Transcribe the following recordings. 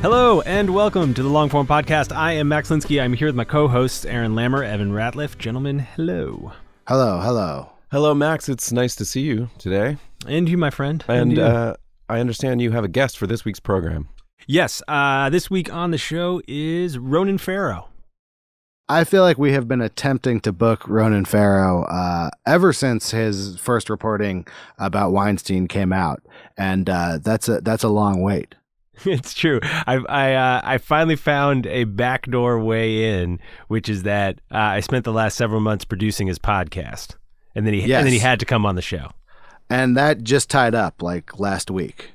Hello and welcome to the Longform Podcast. I am Max Linsky. I'm here with my co-hosts Aaron Lammer, Evan Ratliff. Gentlemen, hello. Hello, hello. Hello, Max. It's nice to see you today. And you, my friend. And, you. uh, I understand you have a guest for this week's program. yes, uh, this week on the show is Ronan Farrow. I feel like we have been attempting to book Ronan Farrow uh, ever since his first reporting about Weinstein came out, and uh, that's a that's a long wait. It's true. I I uh, I finally found a backdoor way in, which is that uh, I spent the last several months producing his podcast, and then he Yes. and then he had to come on the show. And that just tied up like last week.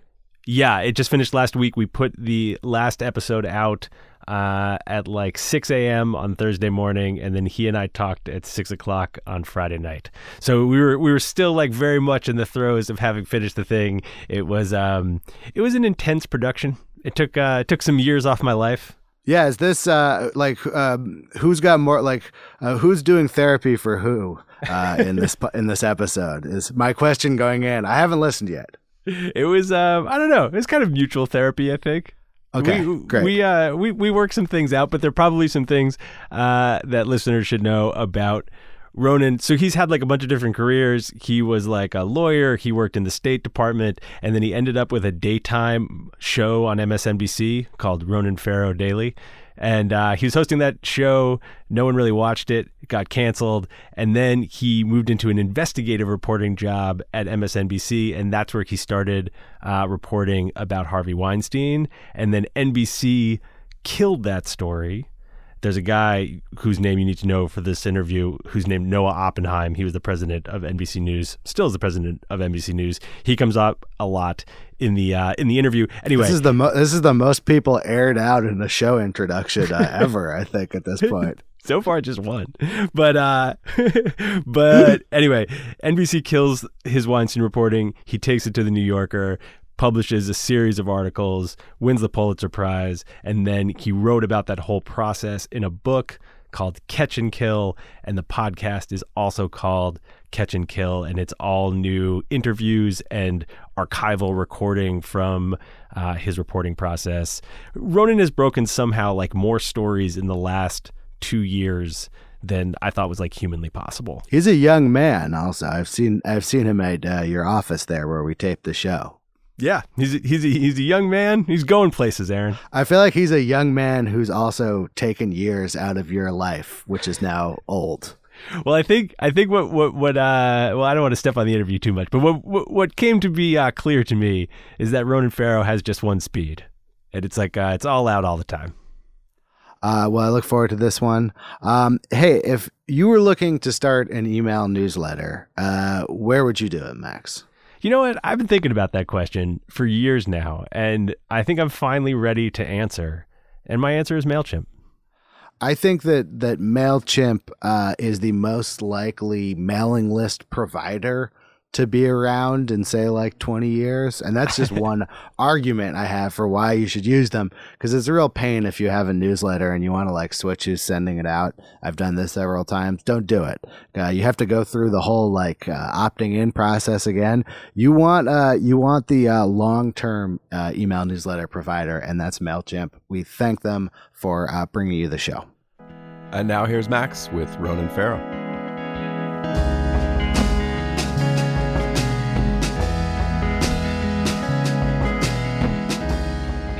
Yeah, it just finished last week. We put the last episode out uh, at like 6 a.m. on Thursday morning, and then he and I talked at six o'clock on Friday night. So we were we were still like very much in the throes of having finished the thing. It was um it was an intense production. It took uh, it took some years off my life. Yeah, is this uh, like um, who's got more like uh, who's doing therapy for who uh, in this in this episode? Is my question going in? I haven't listened yet. It was um I don't know. It was kind of mutual therapy. I think. Okay, we, great. We uh we we worked some things out, but there are probably some things uh that listeners should know about Ronan. So he's had like a bunch of different careers. He was like a lawyer. He worked in the State Department, and then he ended up with a daytime show on MSNBC called Ronan Farrow Daily. And uh, he was hosting that show. No one really watched it. It got canceled. And then he moved into an investigative reporting job at MSNBC. And that's where he started uh, reporting about Harvey Weinstein. And then NBC killed that story. There's a guy whose name you need to know for this interview, who's named Noah Oppenheim. He was the president of NBC News, still is the president of NBC News. He comes up a lot in the uh, in the interview. Anyway, This is the mo- this is the most people aired out in a show introduction uh, ever. I think at this point. so far just one but uh but anyway nbc kills his weinstein reporting he takes it to the new yorker publishes a series of articles wins the pulitzer prize and then he wrote about that whole process in a book called catch and kill and the podcast is also called catch and kill and it's all new interviews and archival recording from uh, his reporting process ronan has broken somehow like more stories in the last two years than I thought was like humanly possible. He's a young man. Also, I've seen I've seen him at uh, your office there where we taped the show. Yeah, he's a, he's a, he's a young man. He's going places, Aaron. I feel like he's a young man who's also taken years out of your life, which is now old. Well, I think I think what what what uh well I don't want to step on the interview too much, but what what, what came to be uh, clear to me is that Ronan Farrow has just one speed, and it's like uh, it's all out all the time. Uh, well, I look forward to this one. Um, hey, if you were looking to start an email newsletter, uh, where would you do it, Max? You know what? I've been thinking about that question for years now, and I think I'm finally ready to answer. And my answer is Mailchimp. I think that that Mailchimp uh, is the most likely mailing list provider to be around in say like 20 years and that's just one argument i have for why you should use them because it's a real pain if you have a newsletter and you want to like switch who's sending it out. I've done this several times. Don't do it. Uh, you have to go through the whole like uh, opting in process again. You want uh, you want the uh, long-term uh, email newsletter provider and that's mailchimp. We thank them for uh, bringing you the show. And now here's Max with Ronan Farrow.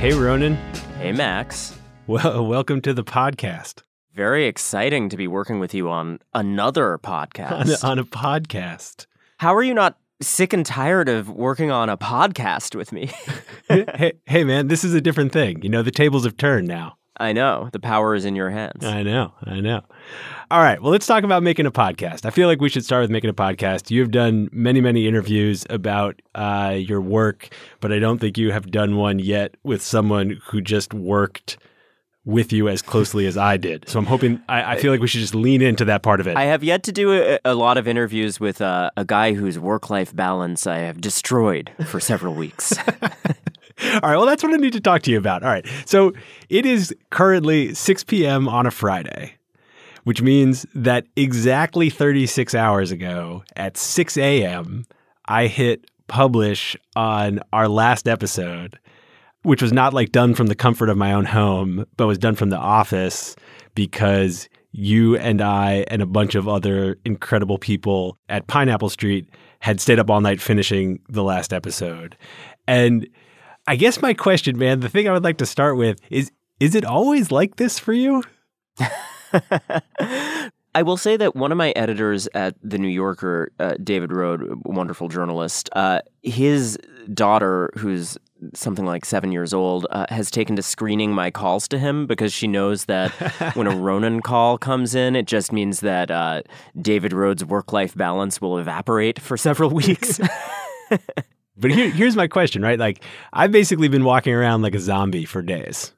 Hey, Ronan. Hey, Max. Well, welcome to the podcast. Very exciting to be working with you on another On podcast. a, on a podcast. How are you not sick and tired of working on a podcast with me? hey, hey, man, this is a different thing. You know, the tables have turned now. I know. The power is in your hands. I know. I know. All right. Well, let's talk about making a podcast. I feel like we should start with making a podcast. You've done many, many interviews about uh, your work, but I don't think you have done one yet with someone who just worked with you as closely as I did. So I'm hoping, I, I feel like we should just lean into that part of it. I have yet to do a, a lot of interviews with uh, a guy whose work life balance I have destroyed for several weeks. All right. Well, that's what I need to talk to you about. All right. So it is currently 6 p.m. on a Friday, which means that exactly 36 hours ago at 6 a.m., I hit publish on our last episode, which was not like done from the comfort of my own home, but was done from the office because you and I and a bunch of other incredible people at Pineapple Street had stayed up all night finishing the last episode. And I guess my question, man, the thing I would like to start with is is it always like this for you? I will say that one of my editors at The New Yorker, uh, David Rohde, wonderful journalist, uh, his daughter, who's something like seven years old, uh, has taken to screening my calls to him because she knows that when a Ronan call comes in, it just means that uh, David Rohde's work life balance will evaporate for several weeks. But here, here's my question, right? Like, I've basically been walking around like a zombie for days.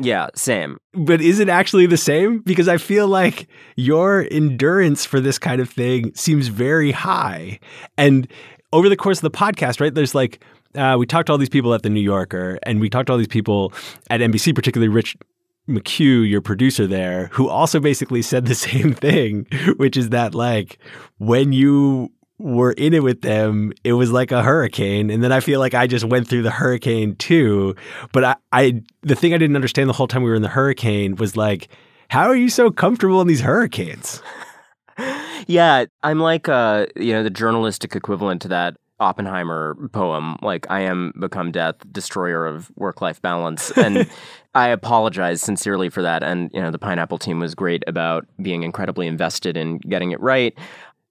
Yeah, same. But is it actually the same? Because I feel like your endurance for this kind of thing seems very high. And over the course of the podcast, right, there's like, uh, we talked to all these people at the New Yorker and we talked to all these people at NBC, particularly Rich McHugh, your producer there, who also basically said the same thing, which is that like when you were in it with them, it was like a hurricane. And then I feel like I just went through the hurricane too. But I, I the thing I didn't understand the whole time we were in the hurricane was like, how are you so comfortable in these hurricanes? Yeah, I'm like uh, you know, the journalistic equivalent to that Oppenheimer poem, like I am become death, destroyer of work life balance. And I apologize sincerely for that. And, you know, the pineapple team was great about being incredibly invested in getting it right.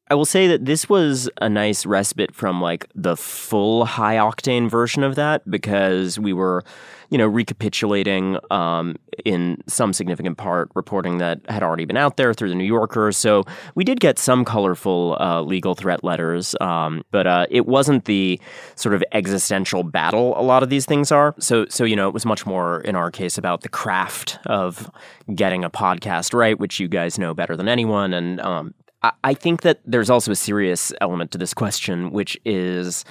I will say that this was a nice respite from like the full high octane version of that because we were, you know, recapitulating um, in some significant part reporting that had already been out there through the New Yorker. So we did get some colorful uh, legal threat letters, um, but uh, it wasn't the sort of existential battle a lot of these things are. So, so you know, it was much more in our case about the craft of getting a podcast right, which you guys know better than anyone, and um, I- think that there's also a serious element to this question, which is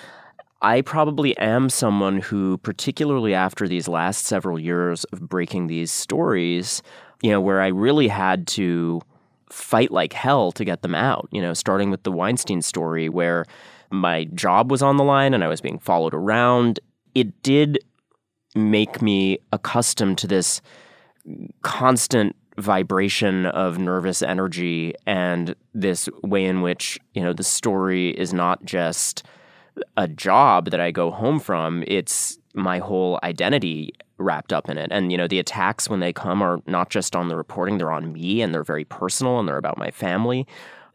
I probably am someone who, particularly after these last several years of breaking these stories, you know, where I really had to fight like hell to get them out, you know, starting with the Weinstein story where my job was on the line and I was being followed around. It did make me accustomed to this constant vibration of nervous energy and this way in which you know the story is not just a job that I go home from it's my whole identity wrapped up in it. And you know the attacks when they come are not just on the reporting they're on me and they're very personal and they're about my family.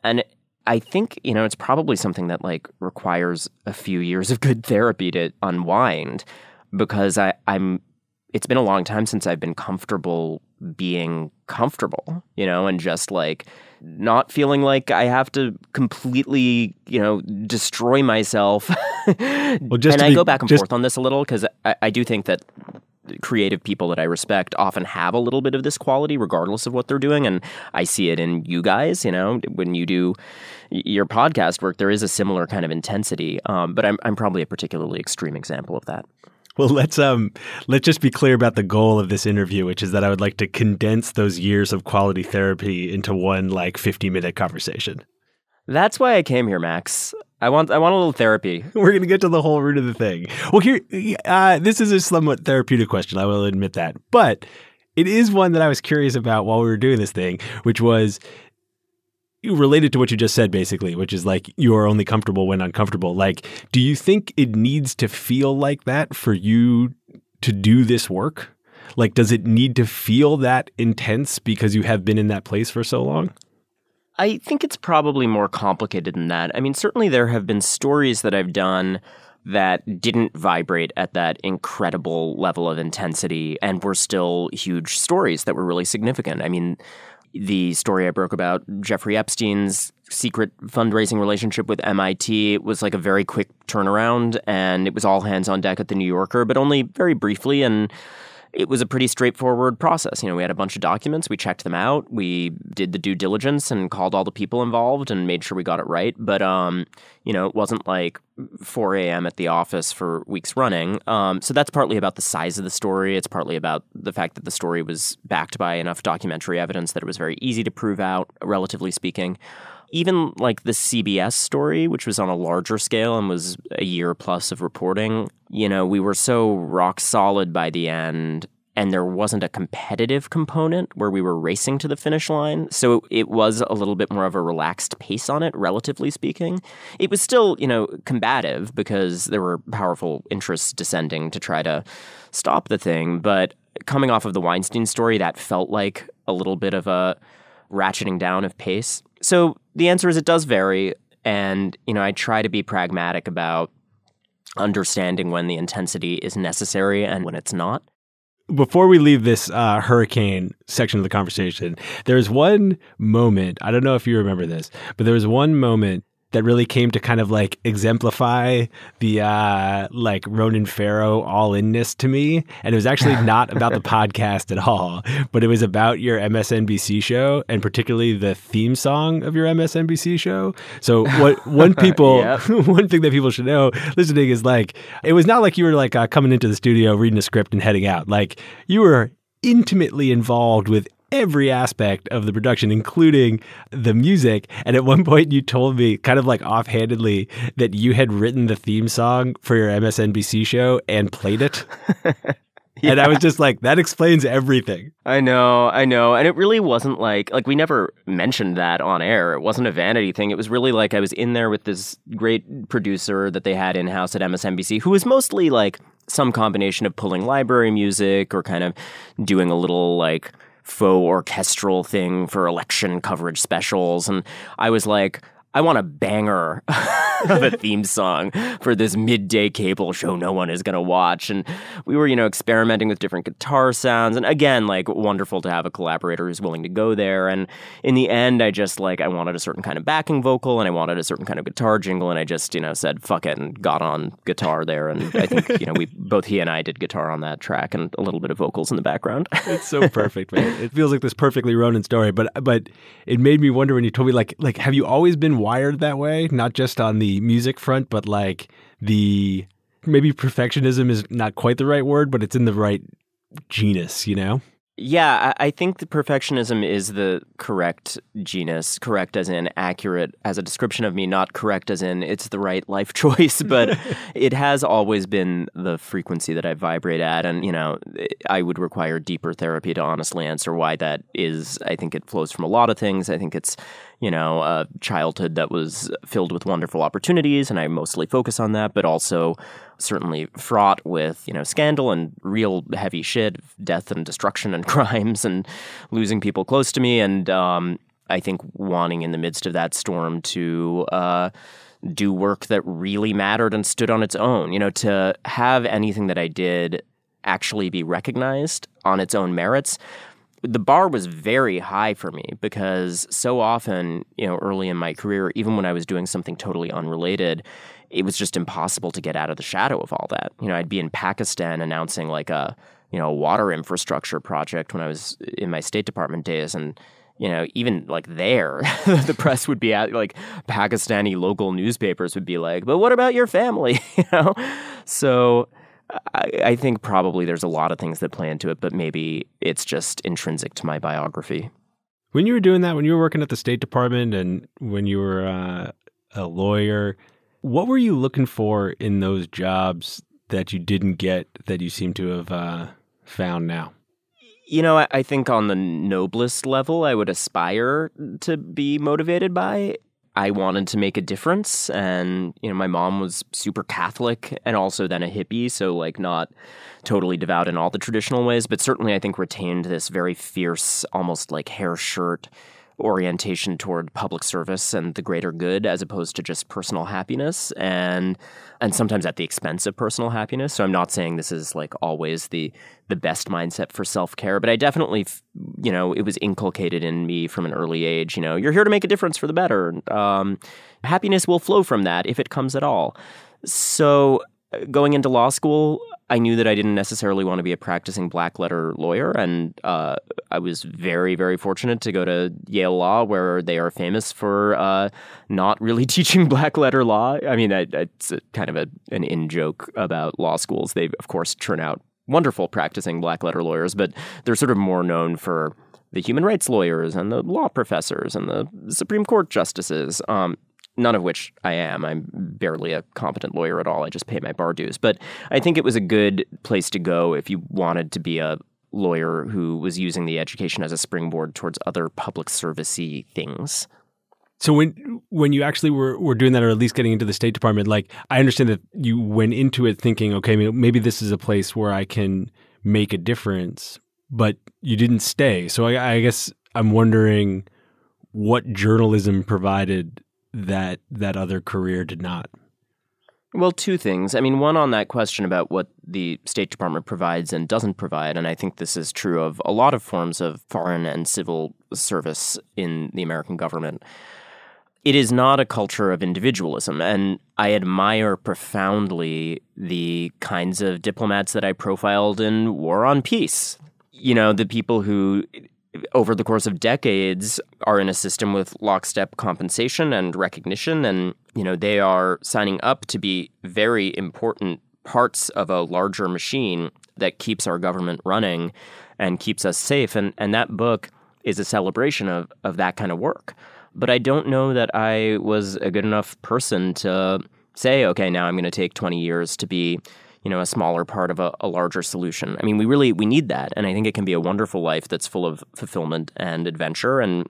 And I think you know it's probably something that like requires a few years of good therapy to unwind because I I'm it's been a long time since I've been comfortable being comfortable, you know, and just like not feeling like I have to completely, you know, destroy myself. Well, just and I be- go back and just- forth on this a little because I, I do think that creative people that I respect often have a little bit of this quality, regardless of what they're doing. And I see it in you guys. You know, when you do your podcast work, there is a similar kind of intensity. Um, but I'm I'm probably a particularly extreme example of that. Well, let's um let's just be clear about the goal of this interview, which is that I would like to condense those years of quality therapy into one like 50-minute conversation. That's why I came here, Max. I want I want a little therapy. We're going to get to the whole root of the thing. Well, here uh, this is a somewhat therapeutic question, I will admit that. But it is one that I was curious about while we were doing this thing, which was related to what you just said basically which is like you are only comfortable when uncomfortable like do you think it needs to feel like that for you to do this work like does it need to feel that intense because you have been in that place for so long I think it's probably more complicated than that. I mean, certainly there have been stories that I've done that didn't vibrate at that incredible level of intensity and were still huge stories that were really significant. I mean, the story I broke about Jeffrey Epstein's secret fundraising relationship with MIT was like a very quick turnaround, and it was all hands on deck at the New Yorker, but only very briefly. And it was a pretty straightforward process. You know, we had a bunch of documents, we checked them out, we did the due diligence and called all the people involved and made sure we got it right. But um, you know, it wasn't like 4 a.m. at the office for weeks running. Um, so that's partly about the size of the story. It's partly about the fact that the story was backed by enough documentary evidence that it was very easy to prove out, relatively speaking even like the CBS story, which was on a larger scale and was a year plus of reporting, you know, we were so rock solid by the end and there wasn't a competitive component where we were racing to the finish line. So it was a little bit more of a relaxed pace on it, relatively speaking. It was still, you know, combative because there were powerful interests descending to try to stop the thing. But coming off of the Weinstein story, that felt like a little bit of a ratcheting down of pace. So the answer is it does vary. And, you know, I try to be pragmatic about understanding when the intensity is necessary and when it's not. Before we leave this uh, hurricane section of the conversation, there's one moment. I don't know if you remember this, but there was one moment that really came to kind of like exemplify the uh like Ronan Farrow all inness to me. And it was actually not about the podcast at all, but it was about your MSNBC show and particularly the theme song of your MSNBC show. So what one people one thing that people should know listening is like it was not like you were like uh, coming into the studio reading a script and heading out. Like you were intimately involved with every aspect of the production, including the music. And at one point, you told me, kind of like offhandedly, that you had written the theme song for your MSNBC show and played it. Yeah. And I was just like, that explains everything. I know, I know. And it really wasn't like like we never mentioned that on air. It wasn't a vanity thing. It was really like I was in there with this great producer that they had in house at MSNBC who was mostly like some combination of pulling library music or kind of doing a little like faux orchestral thing for election coverage specials. And I was like, I want a banger of a theme song for this midday cable show no one is going to watch. And we were, you know, experimenting with different guitar sounds. And again, like wonderful to have a collaborator who's willing to go there. And in the end, I just like, I wanted a certain kind of backing vocal and I wanted a certain kind of guitar jingle. And I just, you know, said, fuck it and got on guitar there. And I think, you know, we both he and I did guitar on that track and a little bit of vocals in the background. it's so perfect, man. It feels like this perfectly Ronan story. But, but it made me wonder when you told me, like, like, have you always been wired that way, not just on the music front, but like the maybe perfectionism is not quite the right word, but it's in the right genus, you know? Yeah, I think the perfectionism is the correct genus, correct as in accurate as a description of me, not correct as in it's the right life choice, but it has always been the frequency that I vibrate at. And, you know, I would require deeper therapy to honestly answer why that is. I think it flows from a lot of things. I think it's you know, a childhood that was filled with wonderful opportunities, and I mostly focus on that, but also certainly fraught with, you know, scandal and real heavy shit, death and destruction and crimes and losing people close to me. And um, I think wanting in the midst of that storm to, uh, do work that really mattered and stood on its own. You know, to have anything that I did actually be recognized on its own merits the bar was very high for me because so often, you know, early in my career, even when I was doing something totally unrelated, it was just impossible to get out of the shadow of all that. You know, I'd be in Pakistan announcing like a you know, water infrastructure project when I was in my State Department days. And, you know, even like there, the press would be at like Pakistani local newspapers would be like, but what about your family? you know? So I, I think probably there's a lot of things that play into it, but maybe it's just intrinsic to my biography. When you were doing that, when you were working at the State Department and when you were uh, a lawyer, what were you looking for in those jobs that you didn't get that you seem to have uh, found now? You know, I, I think on the noblest level, I would aspire to be motivated by. I wanted to make a difference, and you know, my mom was super Catholic and also then a hippie, so like not totally devout in all the traditional ways, but certainly I think retained this very fierce, almost like hair shirt orientation toward public service and the greater good as opposed to just personal happiness and and sometimes at the expense of personal happiness. So i'm not saying this is like always the the best mindset for self-care but i definitely you know it was inculcated in me from an early age you know you're here to make a difference for the better. Um, happiness will flow from that if it comes at all. So going into law school I knew that I didn't necessarily want to be a practicing black letter lawyer, and uh, I was very, very fortunate to go to Yale Law, where they are famous for uh, not really teaching black letter law. I mean, it's kind of a, an in joke about law schools. They, of course, turn out wonderful practicing black letter lawyers, but they're sort of more known for the human rights lawyers and the law professors and the Supreme Court justices. Um, none of which I am. I'm barely a competent lawyer at all. I just pay my bar dues. But I think it was a good place to go if you wanted to be a lawyer who was using the education as a springboard towards other public servicey things. So when when you actually were, were doing that, or at least getting into the State Department, like I understand that you went into it thinking, okay, maybe this is a place where I can make a difference, but you didn't stay. So I, I guess I'm wondering what journalism provided that that other career did not? Well, two things. I mean, one on that question about what the State Department provides and doesn't provide, and I think this is true of a lot of forms of foreign and civil service in the American government. It is not a culture of individualism, and I admire profoundly the kinds of diplomats that I profiled in War on Peace. You know, the people who over the course of decades are in a system with lockstep compensation and recognition. And you know they are signing up to be very important parts of a larger machine that keeps our government running and keeps us safe. And and that book is a celebration of of that kind of work. But I don't know that I was a good enough person to say okay now I'm going to take 20 years to be you know a smaller part of a, a, larger solution i mean we really we need that and i think it can be a wonderful life that's full of fulfillment and adventure and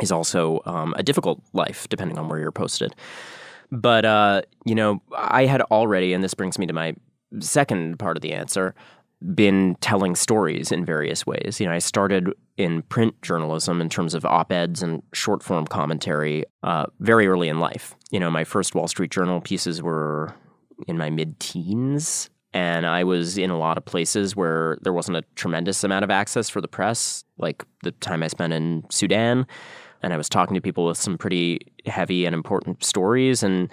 is also um, a difficult life depending on where you're posted but uh, you know i had already and this brings me to my second part of the answer been telling stories in various ways. You know, I started in print journalism in terms of op eds and short form commentary uh, very early in life. You know, my first Wall Street Journal pieces were in my mid teens. And I was in a lot of places where there wasn't a tremendous amount of access for the press, like the time I spent in Sudan. And I was talking to people with some pretty heavy and important stories. And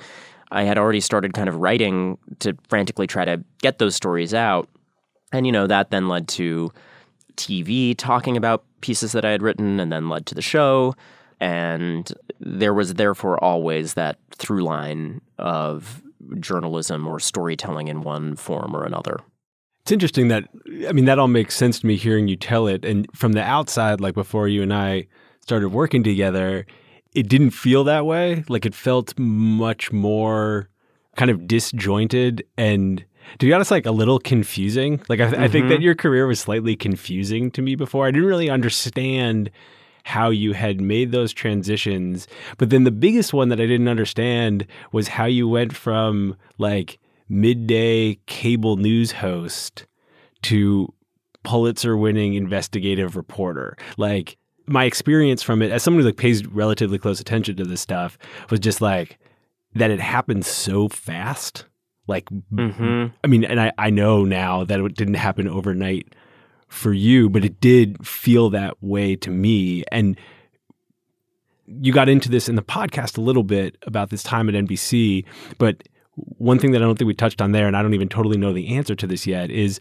I had already started kind of writing to frantically try to get those stories out. And, you know, that then led to TV talking about pieces that I had written and then led to the show. And there was therefore always that through line of journalism or storytelling in one form or another. It's interesting that, I mean, that all makes sense to me hearing you tell it. And from the outside, like before you and I started working together, it didn't feel that way. Like it felt much more kind of disjointed and to be honest, like a little confusing. Like I, th- mm-hmm. I think that mm-hmm. your career was slightly confusing to me before. I didn't really understand how you had made those transitions. But then the biggest one that I didn't understand was how you went from like midday cable news host to Pulitzer winning investigative reporter. Like my experience from it as someone who like pays relatively close attention to this stuff was just like that it happened so fast. Like, mm-hmm. I mean, and I, I know now that it didn't happen overnight for you, but it did feel that way to me. And you got into this in the podcast a little bit about this time at NBC, but one thing that I don't think we touched on there, and I don't even totally know the answer to this yet, is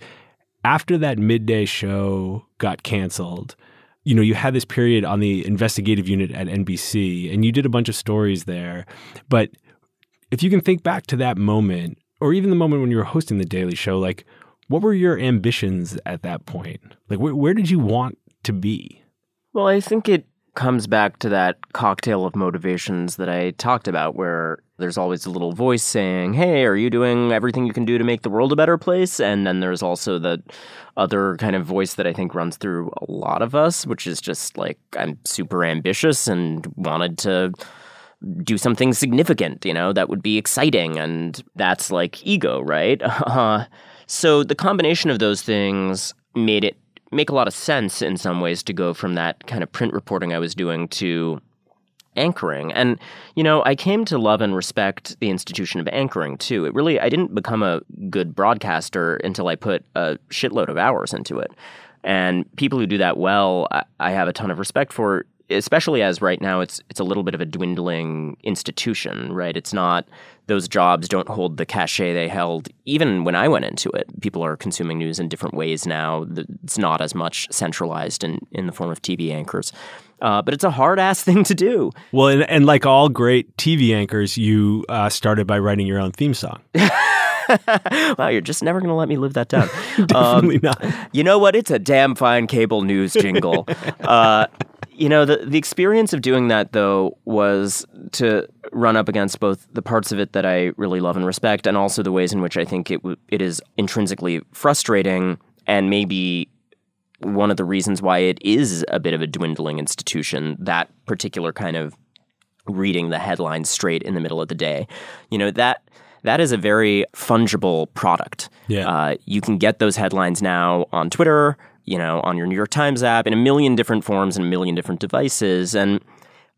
after that midday show got canceled, you know, you had this period on the investigative unit at NBC and you did a bunch of stories there. But if you can think back to that moment, or even the moment when you were hosting the Daily Show, like what were your ambitions at that point? Like, wh- where did you want to be? Well, I think it comes back to that cocktail of motivations that I talked about, where there's always a little voice saying, Hey, are you doing everything you can do to make the world a better place? And then there's also the other kind of voice that I think runs through a lot of us, which is just like, I'm super ambitious and wanted to do something significant, you know, that would be exciting. And that's like ego, right? Uh, So the combination of those things made it make a lot of sense in some ways to go from that kind of print reporting I was doing to anchoring. And, you know, I came to love and respect the institution of anchoring too. It really, I didn't become a good broadcaster until I put a shitload of hours into it. And people who do that well, I have a ton of respect for especially as right now it's it's a little bit of a dwindling institution, right? It's not those jobs don't hold the cachet they held even when I went into it. People are consuming news in different ways now. It's not as much centralized in, in the form of TV anchors. Uh, but it's a hard ass thing to do. Well, and, and like all great TV anchors, you uh, started by writing your own theme song. wow, you're just never going to let me live that down. Definitely um, not. You know what? It's a damn fine cable news jingle. uh, you know, the the experience of doing that though was to run up against both the parts of it that I really love and respect, and also the ways in which I think it w- it is intrinsically frustrating, and maybe one of the reasons why it is a bit of a dwindling institution. That particular kind of reading the headlines straight in the middle of the day, you know that that is a very fungible product. Yeah. Uh, you can get those headlines now on Twitter, you know, on your New York Times app in a million different forms and a million different devices. And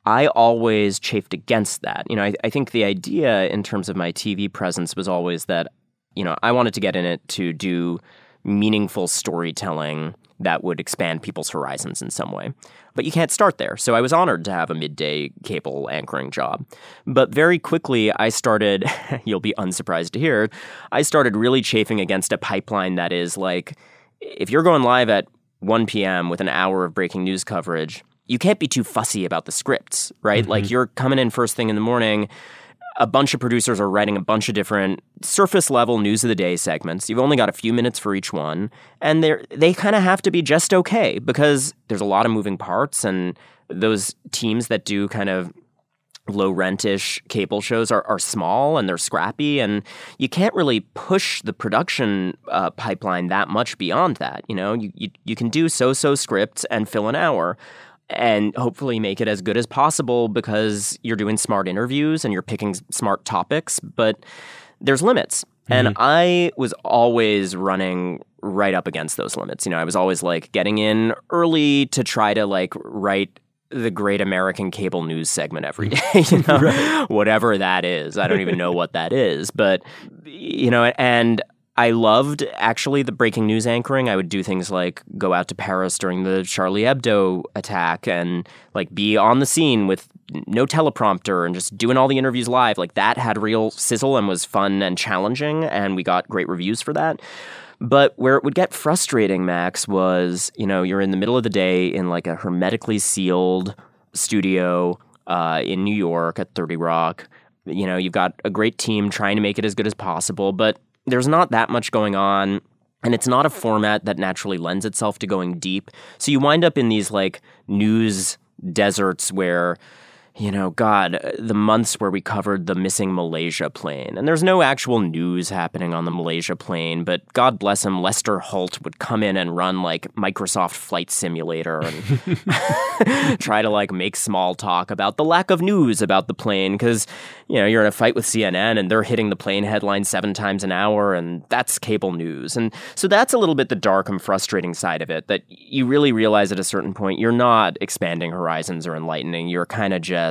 I always chafed against that. You know, I, I think the idea in terms of my TV presence was always that, you know, I wanted to get in it to do meaningful storytelling that would expand people's horizons in some way. But you can't start there. So I was honored to have a midday cable anchoring job. But very quickly, I started, you'll be unsurprised to hear, I started really chafing against a pipeline that is like, if you're going live at 1 p.m. with an hour of breaking news coverage, you can't be too fussy about the scripts, right? Mm-hmm. Like you're coming in first thing in the morning. A bunch of producers are writing a bunch of different surface level news of the day segments. You've only got a few minutes for each one, and they they kind of have to be just okay because there's a lot of moving parts and those teams that do kind of low rentish cable shows are, are small and they're scrappy and you can't really push the production uh, pipeline that much beyond that you know? You, you, you can do so-so scripts and fill an hour and hopefully make it as good as possible because you're doing smart interviews and you're picking smart topics but there's limits. Mm-hmm. and i was always running right up against those limits you know? I was always like getting in early to try to like write the great American cable news segment every mm. day, you know, right. whatever that is. I don't even know what that is, but you know, and I loved actually the breaking news anchoring. I would do things like go out to Paris during the Charlie Hebdo attack and like be on the scene with no teleprompter and just doing all the interviews live. Like that had real sizzle and was fun and challenging, and we got great reviews for that. But where it would get frustrating, Max, was you know you're in the middle of the day in like a hermetically sealed studio uh, in New York at Thirty Rock. You know you've got a great team trying to make it as good as possible, but there's not that much going on. And it's not a format that naturally lends itself to going deep. So you wind up in these like news deserts where you know, God, uh, the months where we covered the missing Malaysia plane. And there's no actual news happening on the Malaysia plane, but God bless him, Lester Holt would come in and run like Microsoft Flight Simulator and try to like make small talk about the lack of news about the plane because, you know, you're in a fight with CNN and they're hitting the plane headline seven times an hour and that's cable news. And so that's a little bit the dark and frustrating side of it that you really realize at a certain point you're not expanding horizons or enlightening. You're kind of just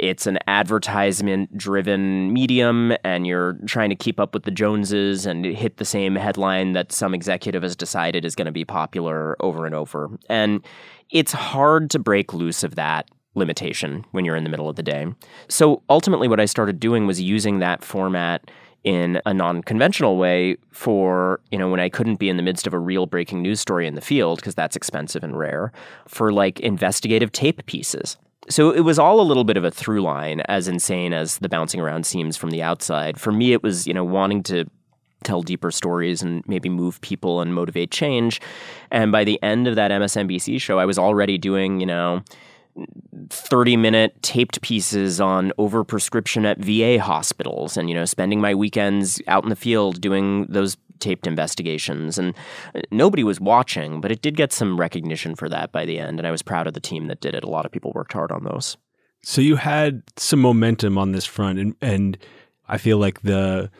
it's an advertisement driven medium and you're trying to keep up with the Joneses and hit the same headline that some executive has decided is going to be popular over and over. And it's hard to break loose of that limitation when you're in the middle of the day. So ultimately, what I started doing was using that format in a non-conventional way for you know when I couldn't be in the midst of a real breaking news story in the field because that's expensive and rare for like investigative tape pieces. So it was all a little bit of a through line, as insane as the bouncing around seems from the outside. For me, it was you know wanting to tell deeper stories and maybe move people and motivate change. And by the end of that MSNBC show, I was already doing you know 30 minute taped pieces on overprescription at VA hospitals and, you know, spending my weekends out in the field doing those taped investigations. And uh, nobody was watching, but it did get some recognition for that by the end. And I was proud of the team that did it. A lot of people worked hard on those. So you had some momentum on this front. And, and I feel like the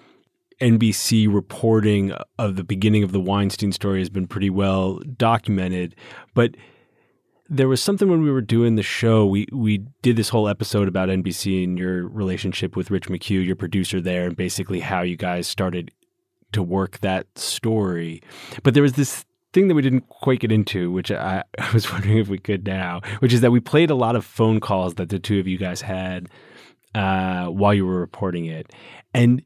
NBC reporting of the beginning of the Weinstein story has been pretty well documented. But there was something when we were doing the show. We we did this whole episode about NBC and your relationship with Rich McHugh, your producer there, and basically how you guys started to work that story. But there was this thing that we didn't quite get into, which I, I was wondering if we could now, which is that we played a lot of phone calls that the two of you guys had uh, while you were reporting it, and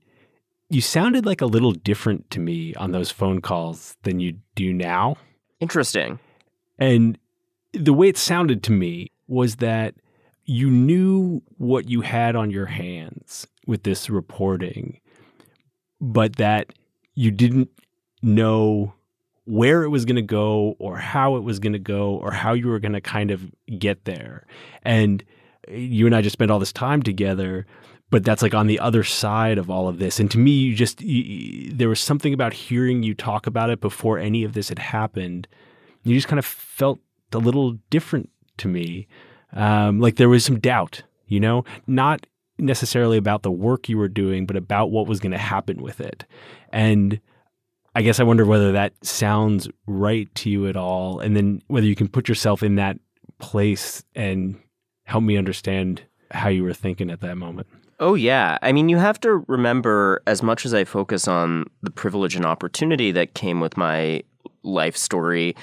you sounded like a little different to me on those phone calls than you do now. Interesting. And the way it sounded to me was that you knew what you had on your hands with this reporting, but that you didn't know where it was going to go or how it was going to go or how you were going to kind of get there. And you and I just spent all this time together, but that's like on the other side of all of this. And to me, you just, you, there was something about hearing you talk about it before any of this had happened. You just kind of felt a little different to me. Um, like there was some doubt, you know, not necessarily about the work you were doing, but about what was going to happen with it. And I guess I wonder whether that sounds right to you at all, and then whether you can put yourself in that place and help me understand how you were thinking at that moment. Oh, yeah. I mean, you have to remember, as much as I focus on the privilege and opportunity that came with my life story,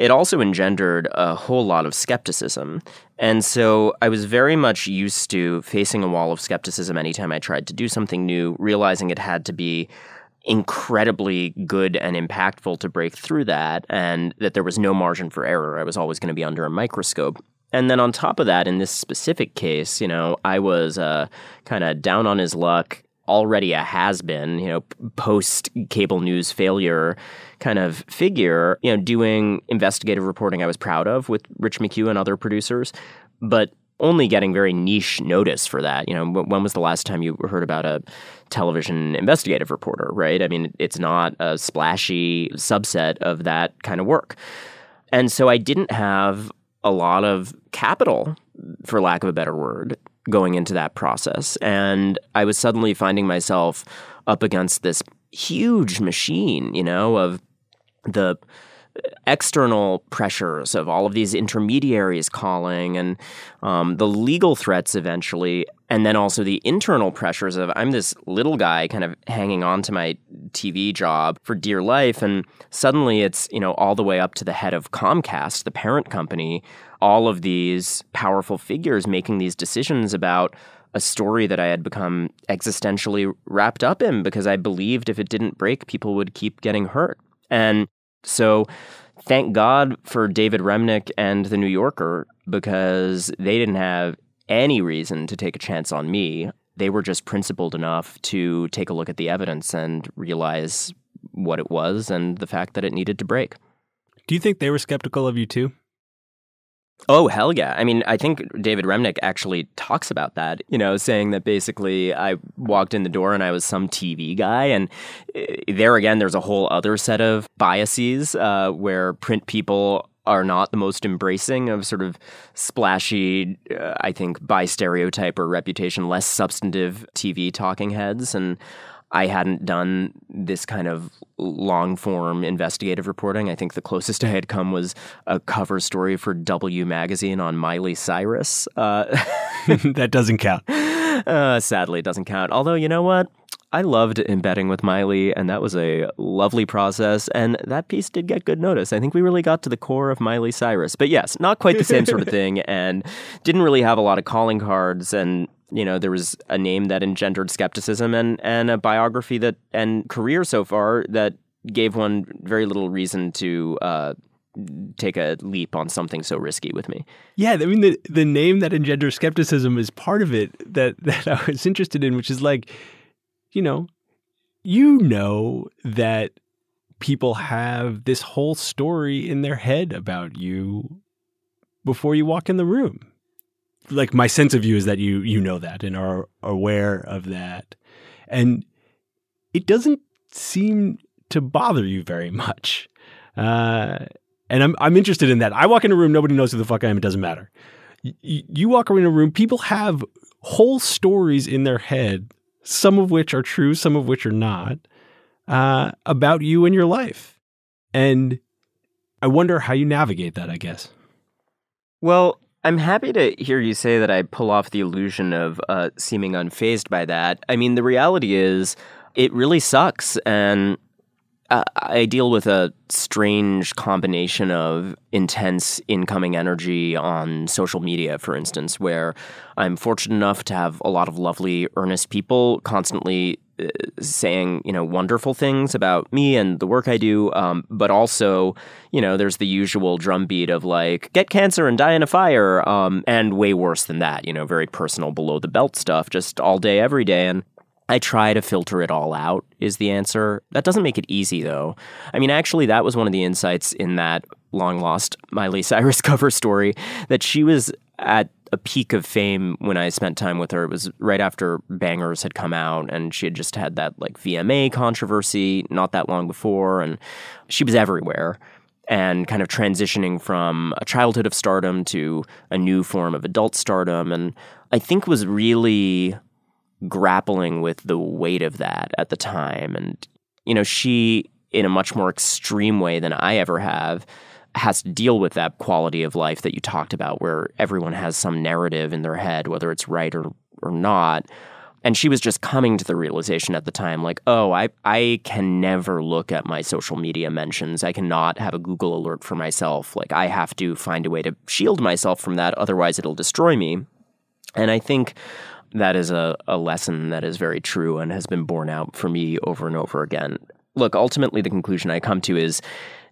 it also engendered a whole lot of skepticism. And so I was very much used to facing a wall of skepticism anytime I tried to do something new, realizing it had to be incredibly good and impactful to break through that, and that there was no margin for error. I was always going to be under a microscope. And then on top of that, in this specific case, you know, I was uh, kind of down on his luck, already a has been, you know, post cable news failure kind of figure, you know, doing investigative reporting I was proud of with Rich McHugh and other producers, but only getting very niche notice for that. You know, when was the last time you heard about a television investigative reporter, right? I mean, it's not a splashy subset of that kind of work. And so I didn't have a lot of capital, for lack of a better word, going into that process. And I was suddenly finding myself up against this huge machine, you know, of the external pressures of all of these intermediaries calling and um, the legal threats eventually and then also the internal pressures of i'm this little guy kind of hanging on to my tv job for dear life and suddenly it's you know all the way up to the head of comcast the parent company all of these powerful figures making these decisions about a story that I had become existentially wrapped up in because I believed if it didn't break, people would keep getting hurt. And so thank God for David Remnick and The New Yorker because they didn't have any reason to take a chance on me. They were just principled enough to take a look at the evidence and realize what it was and the fact that it needed to break. Do you think they were skeptical of you too? Oh, hell yeah. I mean, I think David Remnick actually talks about that, you know, saying that basically I walked in the door and I was some TV guy. And eh, there again, there's a whole other set of biases uh, where print people are not the most embracing of sort of splashy, uh, I think, by stereotype or reputation, less substantive TV talking heads. And I hadn't done this kind of long form investigative reporting. I think the closest I had come was a cover story for W Magazine on Miley Cyrus. Uh, that doesn't count. Uh, sadly, it doesn't count. Although, you know what? I loved embedding with Miley, and that was a lovely process. And that piece did get good notice. I think we really got to the core of Miley Cyrus. But yes, not quite the same sort of thing, and didn't really have a lot of calling cards. And You know, there was a name that engendered skepticism and, and a biography that and career so far that gave one very little reason to uh, take a leap on something so risky with me. Yeah, I mean the the name that engenders skepticism is part of it that that I was interested in, which is like, you know, you know that people have this whole story in their head about you before you walk in the room. Like my sense of you is that you you know that and are aware of that. And it doesn't seem to bother you very much. Uh, and I'm I'm interested in that. I walk in a room, nobody knows who the fuck I am. It doesn't matter. Y- you walk around a room, people have whole stories in their head, some of which are true, some of which are not, uh, about you and your life. And I wonder how you navigate that. I guess. Well, I'm happy to hear you say that I pull off the illusion of uh, seeming unfazed by that. I mean, the reality is, it really sucks, and uh, I deal with a strange combination of intense incoming energy on social media, for instance, where I'm fortunate enough to have a lot of lovely, earnest people constantly uh, saying, you know, wonderful things about me and the work I do. Um, but also, you know, there's the usual drumbeat of like, get cancer and die in a fire. Um, and way worse than that, you know, very personal below the belt stuff, just all day, every day. And I try to filter it all out, is the answer. That doesn't make it easy, though. I mean, actually, that was one of the insights in that long lost Miley Cyrus cover story that she was at a peak of fame when I spent time with her. It was right after Bangerz had come out, and she had just had that like VMA controversy not that long before, and she was everywhere and kind of transitioning from a childhood of stardom to a new form of adult stardom. And I think was really grappling with the weight of that at the time. And, you know, she, in a much more extreme way than I ever have, has to deal with that quality of life that you talked about, where everyone has some narrative in their head, whether it's right or, or not. And she was just coming to the realization at the time, like, oh, I, I can never look at my social media mentions. I cannot have a Google alert for myself. Like, I have to find a way to shield myself from that, otherwise, it'll destroy me. And I think that is a, a lesson that is very true and has been borne out for me over and over again. Look, ultimately, the conclusion I come to is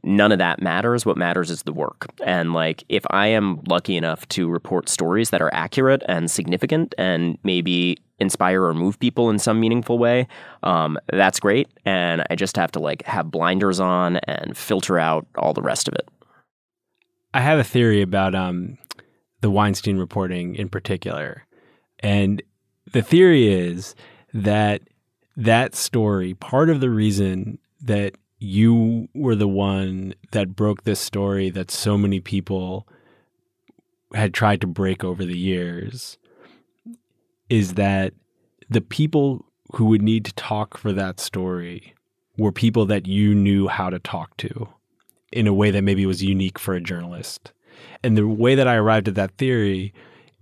none of that matters. What matters is the work. And like, if I am lucky enough to report stories that are accurate and significant and maybe inspire or move people in some meaningful way, um, that's great. And I just have to like have blinders on and filter out all the rest of it. I have a theory about um, the Weinstein reporting in particular. And the theory is that that story, part of the reason that you were the one that broke this story that so many people had tried to break over the years, is that the people who would need to talk for that story were people that you knew how to talk to in a way that maybe was unique for a journalist. And the way that I arrived at that theory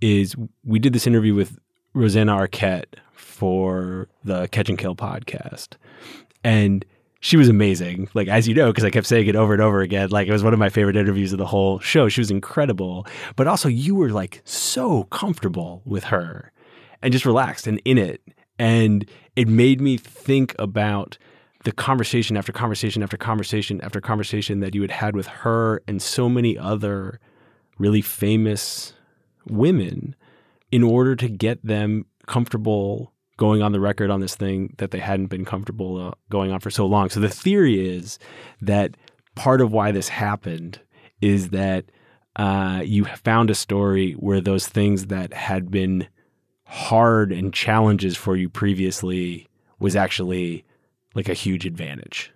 is we did this interview with Rosanna Arquette for the Catch and Kill podcast. And she was amazing. Like, as you know, because I kept saying it over and over again, like it was one of my favorite interviews of the whole show. She was incredible. But also, you were like so comfortable with her and just relaxed and in it. And it made me think about the conversation after conversation after conversation after conversation that you had had with her and so many other really famous women in order to get them comfortable going on the record on this thing that they hadn't been comfortable uh, going on for so long. So the theory is that part of why this happened is that uh, you found a story where those things that had been hard and challenges for you previously was actually like a huge advantage.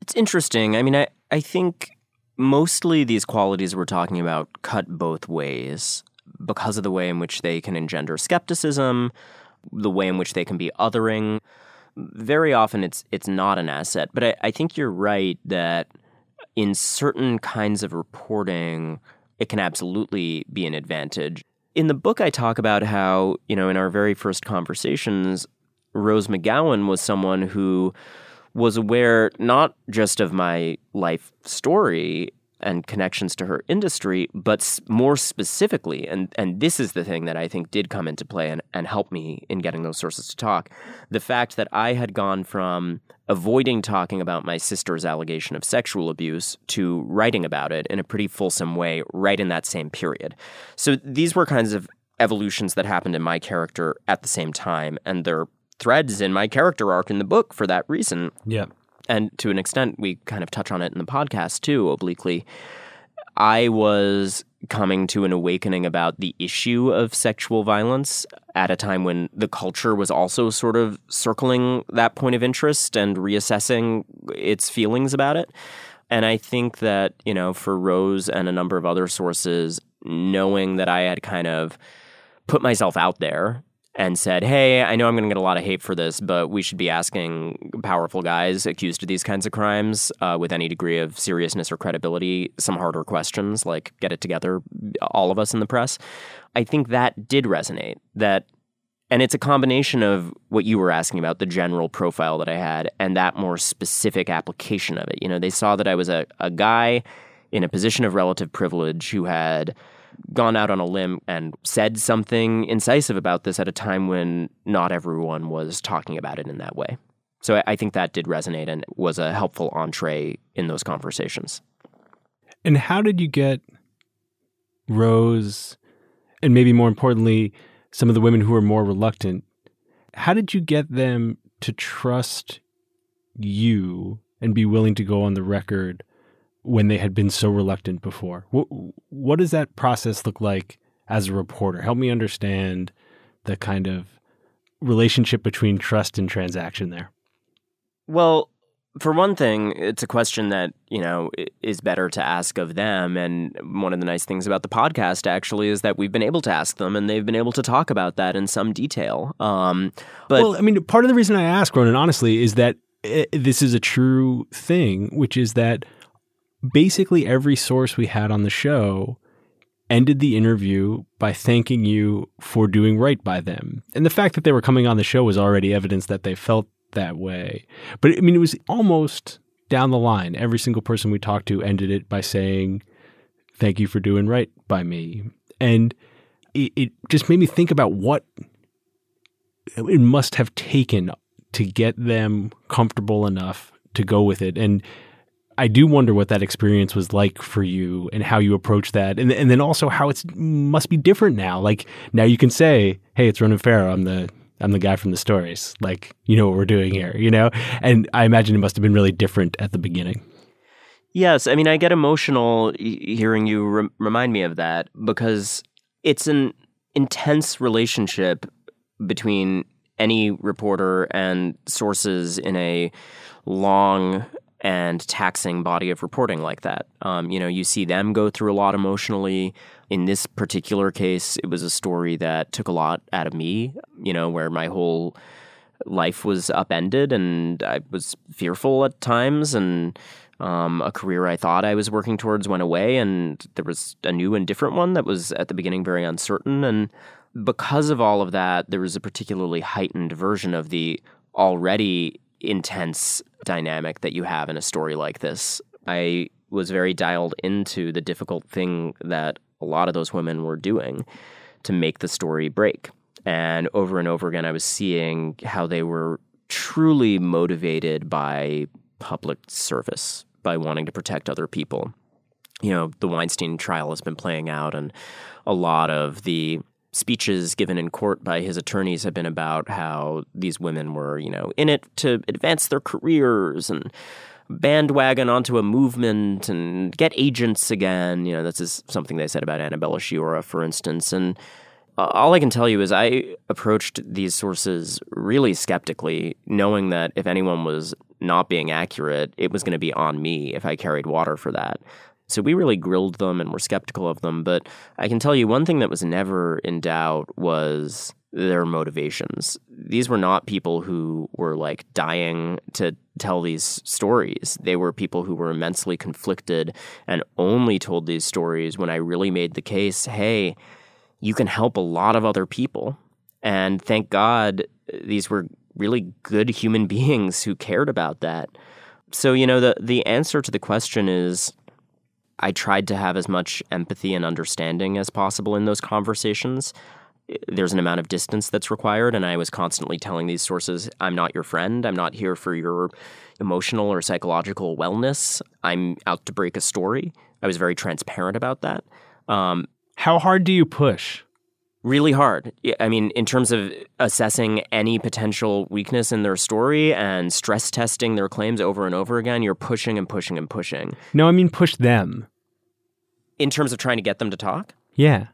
It's interesting. I mean, I, I think mostly these qualities we're talking about cut both ways because of the way in which they can engender skepticism, the way in which they can be othering. Very often it's it's not an asset. But I, I think you're right that in certain kinds of reporting, it can absolutely be an advantage. In the book, I talk about how, you know, in our very first conversations, Rose McGowan was someone who was aware not just of my life story and connections to her industry, but more specifically, and, and this is the thing that I think did come into play and, and help me in getting those sources to talk the fact that I had gone from avoiding talking about my sister's allegation of sexual abuse to writing about it in a pretty fulsome way right in that same period. So these were kinds of evolutions that happened in my character at the same time, and they're threads in my character arc in the book for that reason. Yeah. And to an extent, we kind of touch on it in the podcast too, obliquely. I was coming to an awakening about the issue of sexual violence at a time when the culture was also sort of circling that point of interest and reassessing its feelings about it. And I think that, you know, for Rose and a number of other sources, knowing that I had kind of put myself out there and said, Hey, I know I'm going to get a lot of hate for this, but we should be asking powerful guys accused of these kinds of crimes uh, with any degree of seriousness or credibility some harder questions, like get it together, all of us in the press. I think that did resonate. That, and it's a combination of what you were asking about, the general profile that I had, and that more specific application of it. You know, they saw that I was a, a guy in a position of relative privilege who had gone out on a limb and said something incisive about this at a time when not everyone was talking about it in that way. So I think that did resonate and was a helpful entree in those conversations. And how did you get Rose, and maybe more importantly, some of the women who were more reluctant? How did you get them to trust you and be willing to go on the record when they had been so reluctant before. What, what does that process look like as a reporter? Help me understand the kind of relationship between trust and transaction there. Well, for one thing, it's a question that, you know, is better to ask of them. And one of the nice things about the podcast actually is that we've been able to ask them and they've been able to talk about that in some detail. Um, but well, I mean, part of the reason I ask, Ronan, honestly, is that it, eh, this is a true thing, which is that basically every source we had on the show ended the interview by thanking you for doing right by them. And the fact that they were coming on the show was already evidence that they felt that way. But I mean, it was almost down the line. Every single person we talked to ended it by saying, Thank you for doing right by me. And it, it just made me think about what it must have taken to get them comfortable enough to go with it. And I do wonder what that experience was like for you and how you approach that, and and then also how it must be different now. Like now you can say, "Hey, it's Ronan Farrow. I'm the I'm the guy from the stories. Like you know what we're doing here, you know." And I imagine it must have been really different at the beginning. Yes, I mean I get emotional hearing you re- remind me of that because it's an intense relationship between any reporter and sources in a long and taxing body of reporting like that. Um, you know, you see them go through a lot emotionally. In this particular case, it was a story that took a lot out of me, you know, where my whole life was upended and I was fearful at times and um, a career I thought I was working towards went away and there was a new and different one that was at the beginning very uncertain and because of all of that there was a particularly heightened version of the already intense dynamic that you have in a story like this. I was very dialed into the difficult thing that a lot of those women were doing to make the story break. And over and over again, I was seeing how they were truly motivated by public service, by wanting to protect other people. You know, the Weinstein trial has been playing out, and a lot of the speeches given in court by his attorneys have been about how these women were, you know, in it to advance their careers and bandwagon onto a movement and get agents again. You know, this is something they said about Annabella Sciorra, for instance. And uh, all I can tell you is I approached these sources really skeptically, knowing that if anyone was not being accurate, it was going to be on me if I carried water for that. So we really grilled them and were skeptical of them. But I can tell you one thing that was never in doubt was their motivations. These were not people who were like dying to tell these stories. They were people who were immensely conflicted and only told these stories when I really made the case hey, you can help a lot of other people. And thank God these were really good human beings who cared about that. So, you know, the, the answer to the question is I tried to have as much empathy and understanding as possible in those conversations. There's an amount of distance that's required, and I was constantly telling these sources, I'm not your friend. I'm not here for your emotional or psychological wellness. I'm out to break a story. I was very transparent about that. Um, How hard do you push? really hard. I mean, in terms of assessing any potential weakness in their story and stress testing their claims over and over again, you're pushing and pushing and pushing. No, I mean push them. In terms of trying to get them to talk, Yeah.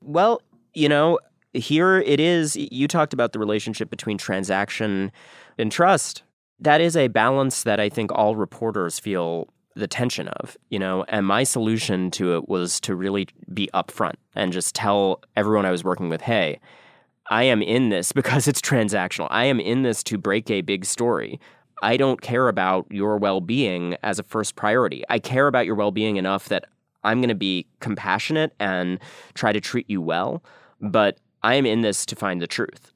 well, you know, here it is. You talked about the relationship between transaction and trust. That is a balance that I think all reporters feel the tension of, you know, and my solution to it was to really be upfront and just tell everyone I was working with, hey, I am in this because it's transactional. I am in this to break a big story. I don't care about your well being as a first priority. I care about your well being enough that I'm going to be compassionate and try to treat you well, but I am in this to find the truth.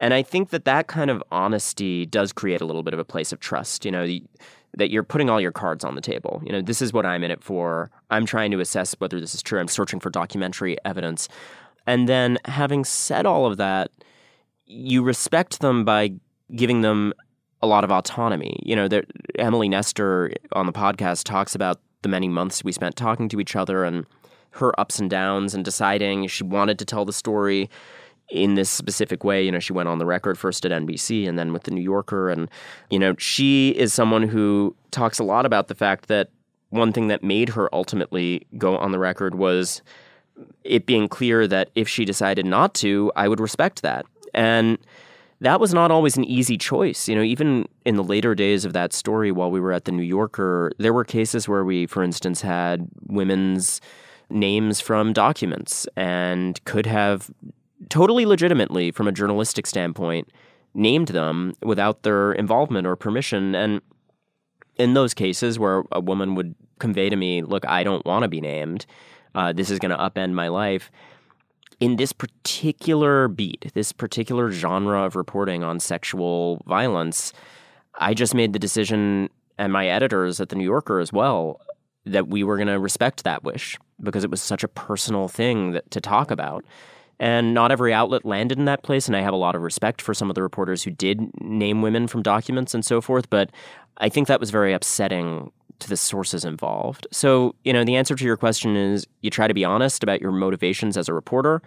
And I think that that kind of honesty does create a little bit of a place of trust, you know, that you're putting all your cards on the table. You know, this is what I'm in it for. I'm trying to assess whether this is true. I'm searching for documentary evidence. And then having said all of that, you respect them by giving them a lot of autonomy. You know, Emily Nestor on the podcast talks about the many months we spent talking to each other and her ups and downs and deciding she wanted to tell the story in this specific way. You know, she went on the record first at NBC and then with the New Yorker. And, you know, she is someone who talks a lot about the fact that one thing that made her ultimately go on the record was it being clear that if she decided not to, I would respect that. And that was not always an easy choice. You know, even in the later days of that story while we were at the New Yorker, there were cases where we, for instance, had women's names from documents and could have totally legitimately, from a journalistic standpoint, named them without their involvement or permission. And in those cases where a woman would convey to me, look, I don't want to be named, uh, this is going to upend my life. In this particular beat, this particular genre of reporting on sexual violence, I just made the decision, and my editors at the New Yorker as well, that we were going to respect that wish because it was such a personal thing that, to talk about. And not every outlet landed in that place. And I have a lot of respect for some of the reporters who did name women from documents and so forth. But I think that was very upsetting to the sources involved. So, you know, the answer to your question is you try to be honest about your motivations as a reporter.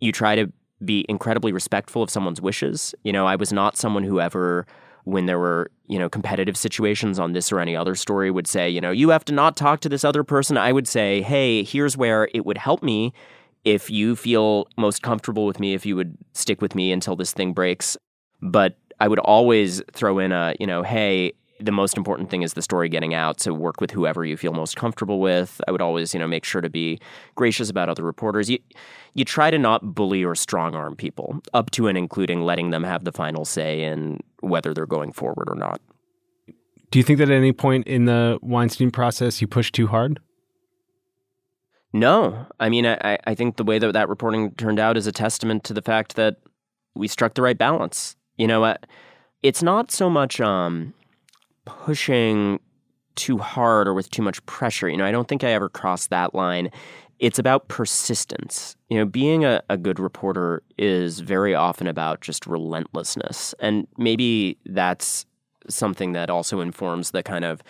You try to be incredibly respectful of someone's wishes. You know, I was not someone who ever when there were, you know, competitive situations on this or any other story would say, you know, you have to not talk to this other person. I would say, hey, here's where it would help me if you feel most comfortable with me, if you would stick with me until this thing breaks. But I would always throw in a, you know, hey, the most important thing is the story getting out. So work with whoever you feel most comfortable with. I would always, you know, make sure to be gracious about other reporters. You you try to not bully or strong arm people, up to and including letting them have the final say in whether they're going forward or not. Do you think that at any point in the Weinstein process you pushed too hard? No, I mean, I, I think the way that that reporting turned out is a testament to the fact that we struck the right balance. You know, it's not so much um, pushing too hard or with too much pressure. You know, I don't think I ever crossed that line. It's about persistence. You know, being a, a good reporter is very often about just relentlessness. And maybe that's something that also informs the kind of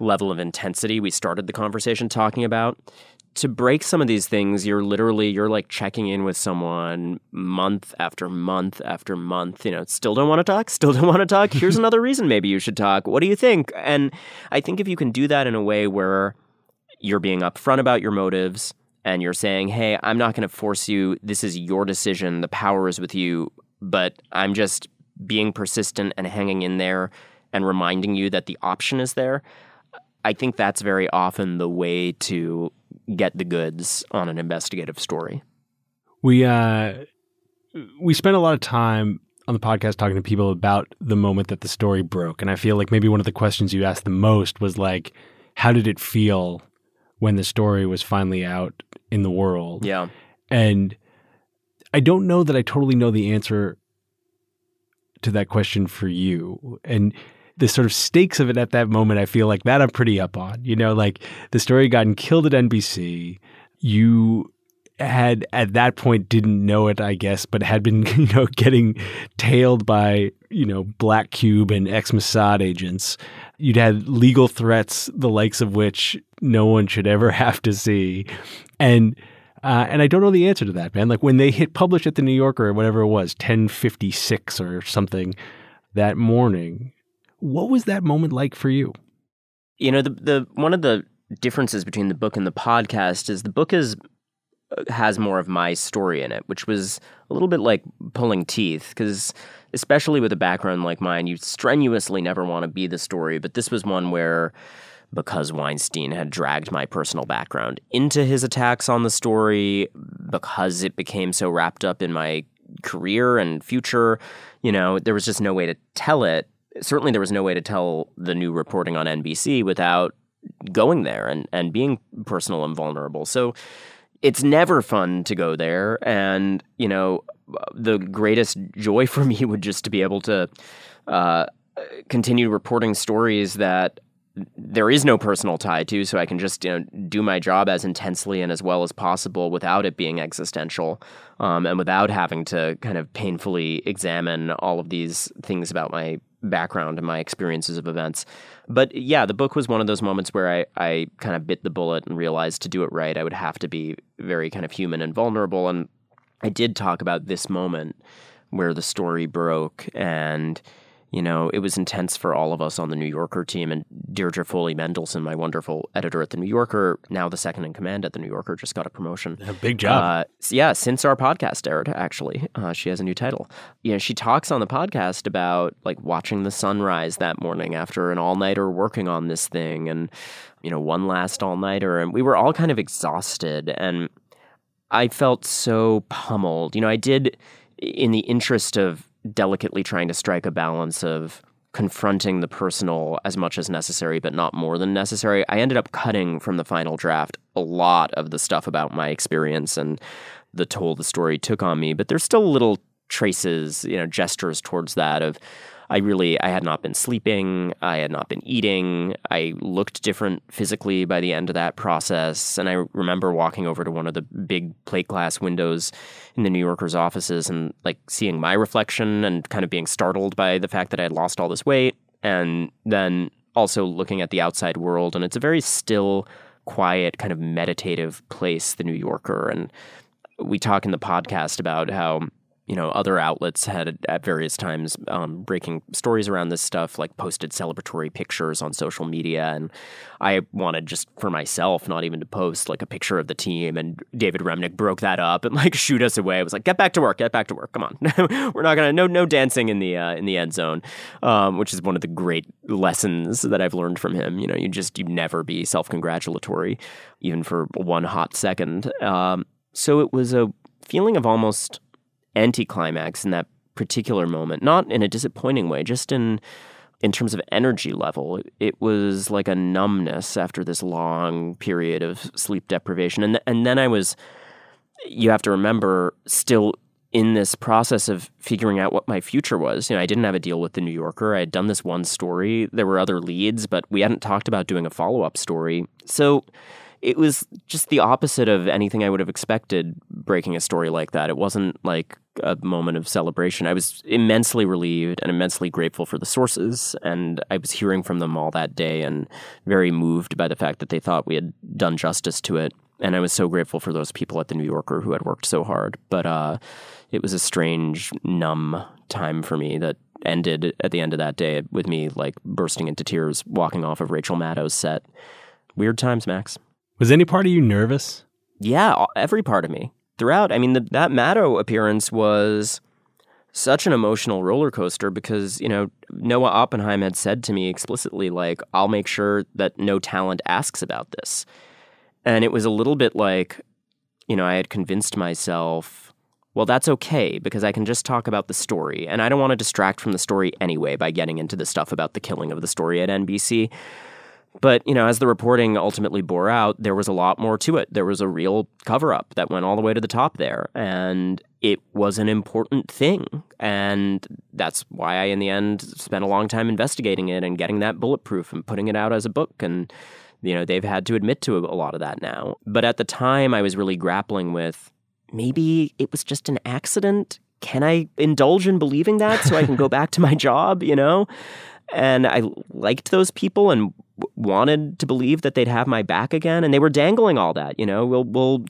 level of intensity we started the conversation talking about to break some of these things you're literally you're like checking in with someone month after month after month you know still don't want to talk? Still don't want to talk? Here's another reason maybe you should talk. What do you think? And i think if you can do that in a way where you're being upfront about your motives and you're saying hey i'm not going to force you. This is your decision. The power is with you. But i'm just being persistent and hanging in there and reminding you that the option is there i think that's very often the way to get the goods on an investigative story. We uh, we spent a lot of time on the podcast talking to people about the moment that the story broke, and I feel like maybe one of the questions you asked the most was like, "How did it feel when the story was finally out in the world?" Yeah, and I don't know that I totally know the answer to that question for you, and the sort of stakes of it at that moment, I feel like that I'm pretty up on. You know, like the story gotten killed at NBC. You had at that point didn't know it, I guess, but had been, you know, getting tailed by, you know, Black Cube and ex Mossad agents. You'd had legal threats, the likes of which no one should ever have to see. And uh, and I don't know the answer to that, man. Like when they hit publish at the New Yorker or whatever it was, 1056 or something that morning, what was that moment like for you? You know, the the one of the differences between the book and the podcast is the book is uh, has more of my story in it, which was a little bit like pulling teeth because especially with a background like mine, you strenuously never want to be the story, but this was one where because Weinstein had dragged my personal background into his attacks on the story, because it became so wrapped up in my career and future, you know, there was just no way to tell it. Certainly, there was no way to tell the new reporting on NBC without going there and, and being personal and vulnerable. So it's never fun to go there. And, you know, the greatest joy for me would just to be able to uh, continue reporting stories that there is no personal tie to, so I can just you know, do my job as intensely and as well as possible without it being existential, um, and without having to kind of painfully examine all of these things about my background and my experiences of events. But yeah, the book was one of those moments where I, I kind of bit the bullet and realized to do it right, I would have to be very kind of human and vulnerable. And I did talk about this moment where the story broke and you know, it was intense for all of us on the New Yorker team. And Deirdre Foley Mendelssohn, my wonderful editor at the New Yorker, now the second in command at the New Yorker, just got a promotion. A big job. Uh, yeah, since our podcast aired, actually, uh, she has a new title. You know, she talks on the podcast about like watching the sunrise that morning after an all nighter working on this thing, and you know, one last all nighter, and we were all kind of exhausted, and I felt so pummeled. You know, I did in the interest of delicately trying to strike a balance of confronting the personal as much as necessary, but not more than necessary. I ended up cutting from the final draft a lot of the stuff about my experience and the toll the story took on me, but there's still little traces, you know, gestures towards that of I really I had not been sleeping, I had not been eating. I looked different physically by the end of that process, and I remember walking over to one of the big plate glass windows in the New Yorker's offices and like seeing my reflection and kind of being startled by the fact that I had lost all this weight. And then also looking at the outside world and it's a very still quiet kind of meditative place the New Yorker. And we talk in the podcast about how you know, other outlets had at various times um, breaking stories around this stuff, like posted celebratory pictures on social media. And I wanted just for myself, not even to post like a picture of the team. And David Remnick broke that up and like shoot us away. I was like, get back to work, get back to work. Come on, we're not gonna no no dancing in the uh, in the end zone, um, which is one of the great lessons that I've learned from him. You know, you just you never be self congratulatory, even for one hot second. Um, so it was a feeling of almost anticlimax in that particular moment, not in a disappointing way, just in in terms of energy level. It was like a numbness after this long period of sleep deprivation. And and then I was you have to remember still in this process of figuring out what my future was. You know, I didn't have a deal with the New Yorker. I had done this one story. There were other leads, but we hadn't talked about doing a follow-up story. So it was just the opposite of anything I would have expected breaking a story like that. It wasn't like a moment of celebration. I was immensely relieved and immensely grateful for the sources. And I was hearing from them all that day and very moved by the fact that they thought we had done justice to it. And I was so grateful for those people at the New Yorker who had worked so hard. But uh, it was a strange, numb time for me that ended at the end of that day with me like bursting into tears walking off of Rachel Maddow's set. Weird times, Max. Was any part of you nervous? Yeah, every part of me. Throughout, I mean, the, that Maddow appearance was such an emotional roller coaster because, you know, Noah Oppenheim had said to me explicitly, like, I'll make sure that no talent asks about this. And it was a little bit like, you know, I had convinced myself, well, that's okay because I can just talk about the story. And I don't want to distract from the story anyway by getting into the stuff about the killing of the story at NBC. But, you know, as the reporting ultimately bore out, there was a lot more to it. There was a real cover up that went all the way to the top there. And it was an important thing. And that's why I, in the end, spent a long time investigating it and getting that bulletproof and putting it out as a book. And, you know, they've had to admit to a lot of that now. But at the time, I was really grappling with maybe it was just an accident. Can I indulge in believing that so I can go back to my job, you know? And I liked those people and wanted to believe that they'd have my back again. And they were dangling all that, you know, we'll, we'll,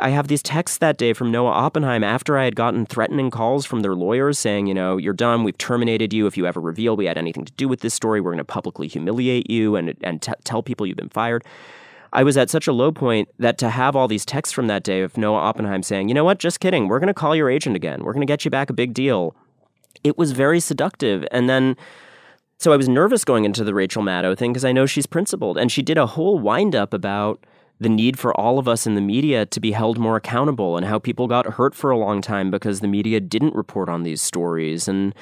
I have these texts that day from Noah Oppenheim after I had gotten threatening calls from their lawyers saying, you know, you're done. We've terminated you. If you ever reveal we had anything to do with this story, we're going to publicly humiliate you and, and t- tell people you've been fired. I was at such a low point that to have all these texts from that day of Noah Oppenheim saying, you know what, just kidding. We're going to call your agent again. We're going to get you back a big deal. It was very seductive. And then so I was nervous going into the Rachel Maddow thing because I know she's principled. And she did a whole wind up about the need for all of us in the media to be held more accountable and how people got hurt for a long time because the media didn't report on these stories. And,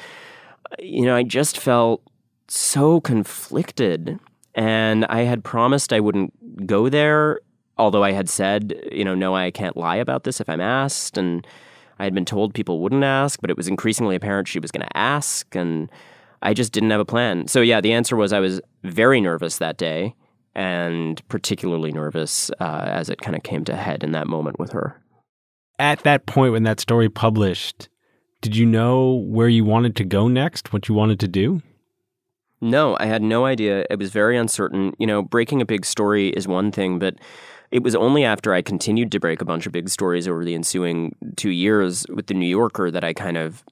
uh, you know, I just felt so conflicted. And I had promised I wouldn't go there, although I had said, you know, no, I can't lie about this if I'm asked. And I had been told people wouldn't ask, but it was increasingly apparent she was going to ask. And, I just didn't have a plan. So, yeah, the answer was I was very nervous that day and particularly nervous uh, as it kind of came to head in that moment with her. At that point, when that story published, did you know where you wanted to go next, what you wanted to do? No, I had no idea. It was very uncertain. You know, breaking a big story is one thing, but it was only after I continued to break a bunch of big stories over the ensuing two years with the New Yorker that I kind of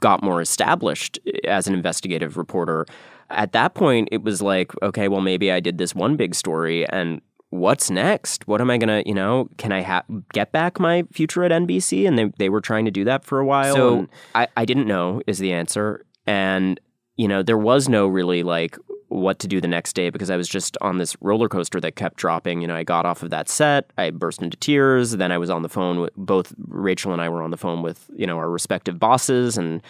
got more established eh, as an investigative reporter. At that point, it was like, okay, well, maybe I did this one big story, and what's next? What am I gonna, you know, can I ha- get back my future at NBC? And they they were trying to do that for a while. So I, I didn't know is the answer, and you know, there was no really like what to do the next day because I was just on this roller coaster that kept dropping. You know, I got off of that set, I burst into tears. Then I was on the phone with both Rachel and I were on the phone with, you know, our respective bosses and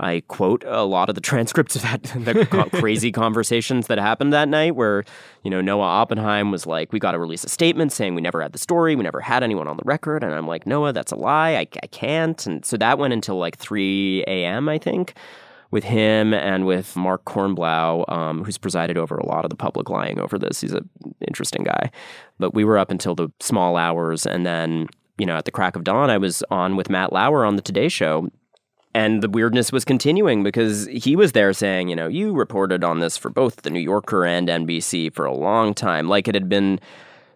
I quote a lot of the transcripts of that the crazy conversations that happened that night where, you know, Noah Oppenheim was like, we got to release a statement saying we never had the story, we never had anyone on the record. And I'm like, Noah, that's a lie. I, I can't. And so that went until like 3 a.m., I think with him and with Mark Kornblau, um, who's presided over a lot of the public lying over this. He's an interesting guy. But we were up until the small hours. And then, you know, at the crack of dawn, I was on with Matt Lauer on the Today Show. And the weirdness was continuing because he was there saying, you know, you reported on this for both the New Yorker and NBC for a long time, like it had been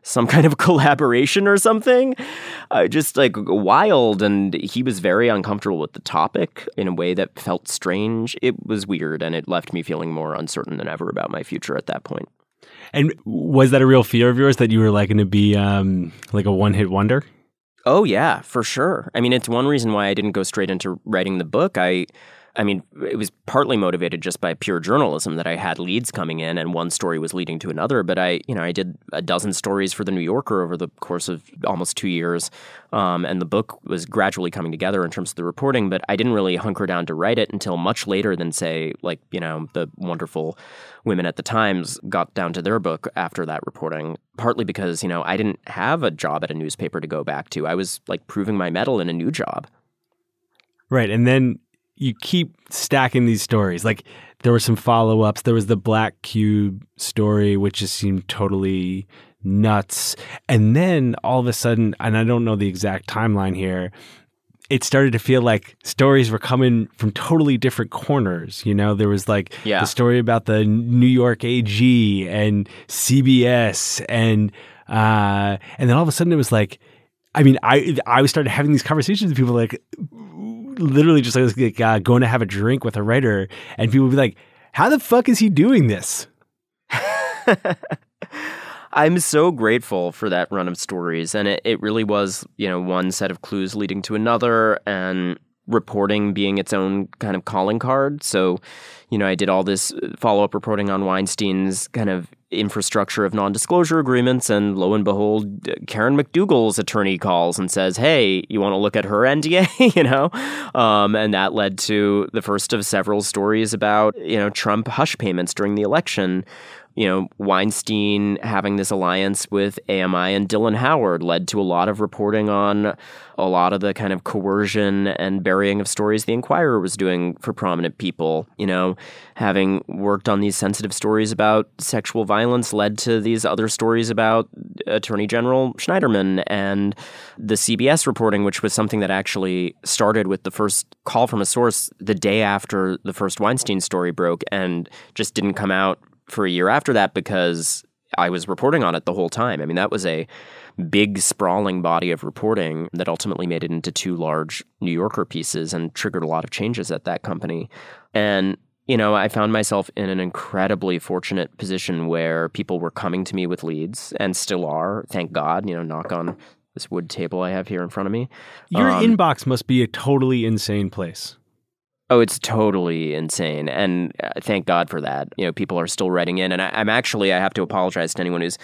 some kind of collaboration or something. Uh, just like wild. And he was very uncomfortable with the topic in a way that felt strange. It was weird and it left me feeling more uncertain than ever about my future at that point. And was that a real fear of yours that you were like going to be um, like a one hit wonder? Oh, yeah, for sure. I mean, it's one reason why I didn't go straight into writing the book. I I mean, it was partly motivated just by pure journalism that I had leads coming in and one story was leading to another. But I, you know, I did a dozen stories for the New Yorker over the course of almost two years. Um, and the book was gradually coming together in terms of the reporting, but I didn't really hunker down to write it until much later than, say, like, you know, the wonderful women at the Times got down to their book after that reporting, partly because, you know, I didn't have a job at a newspaper to go back to. I was like proving my mettle in a new job. Right. And then you keep stacking these stories. Like there were some follow ups. There was the Black Cube story, which just seemed totally nuts. And then all of a sudden, and I don't know the exact timeline here, it started to feel like stories were coming from totally different corners. You know, there was like yeah. the story about the New York AG and CBS, and uh, and then all of a sudden it was like, I mean, I I started having these conversations with people like, literally just like uh, going to have a drink with a writer, and people would be like, "How the fuck is he doing this?" I'm so grateful for that run of stories, and it, it really was, you know, one set of clues leading to another, and reporting being its own kind of calling card. So, you know, I did all this follow up reporting on Weinstein's kind of infrastructure of non disclosure agreements, and lo and behold, Karen McDougal's attorney calls and says, Hey, you want to look at her NDA? you know? Um, and that led to the first of several stories about, you know, Trump hush payments during the election. You know, Weinstein having this alliance with AMI and Dylan Howard led to a lot of reporting on a lot of the kind of coercion and burying of stories the Inquirer was doing for prominent people. You know, having worked on these sensitive stories about sexual violence led to these other stories about Attorney General Schneiderman and the CBS reporting, which was something that actually started with the first call from a source the day after the first Weinstein story broke and just didn't come out for a year after that because I was reporting on it the whole time. I mean, that was a big, sprawling body of reporting that ultimately made it into two large New Yorker pieces and triggered a lot of changes at that company. And you know, I found myself in an incredibly fortunate position where people were coming to me with leads and still are, thank God, you know, knock on this wood table I have here in front of me. Your Um, inbox must be a totally insane place. Oh, it's totally insane. And uh, thank God for that. You know, people are still writing in. And I, I'm actually, I have to apologize to anyone who's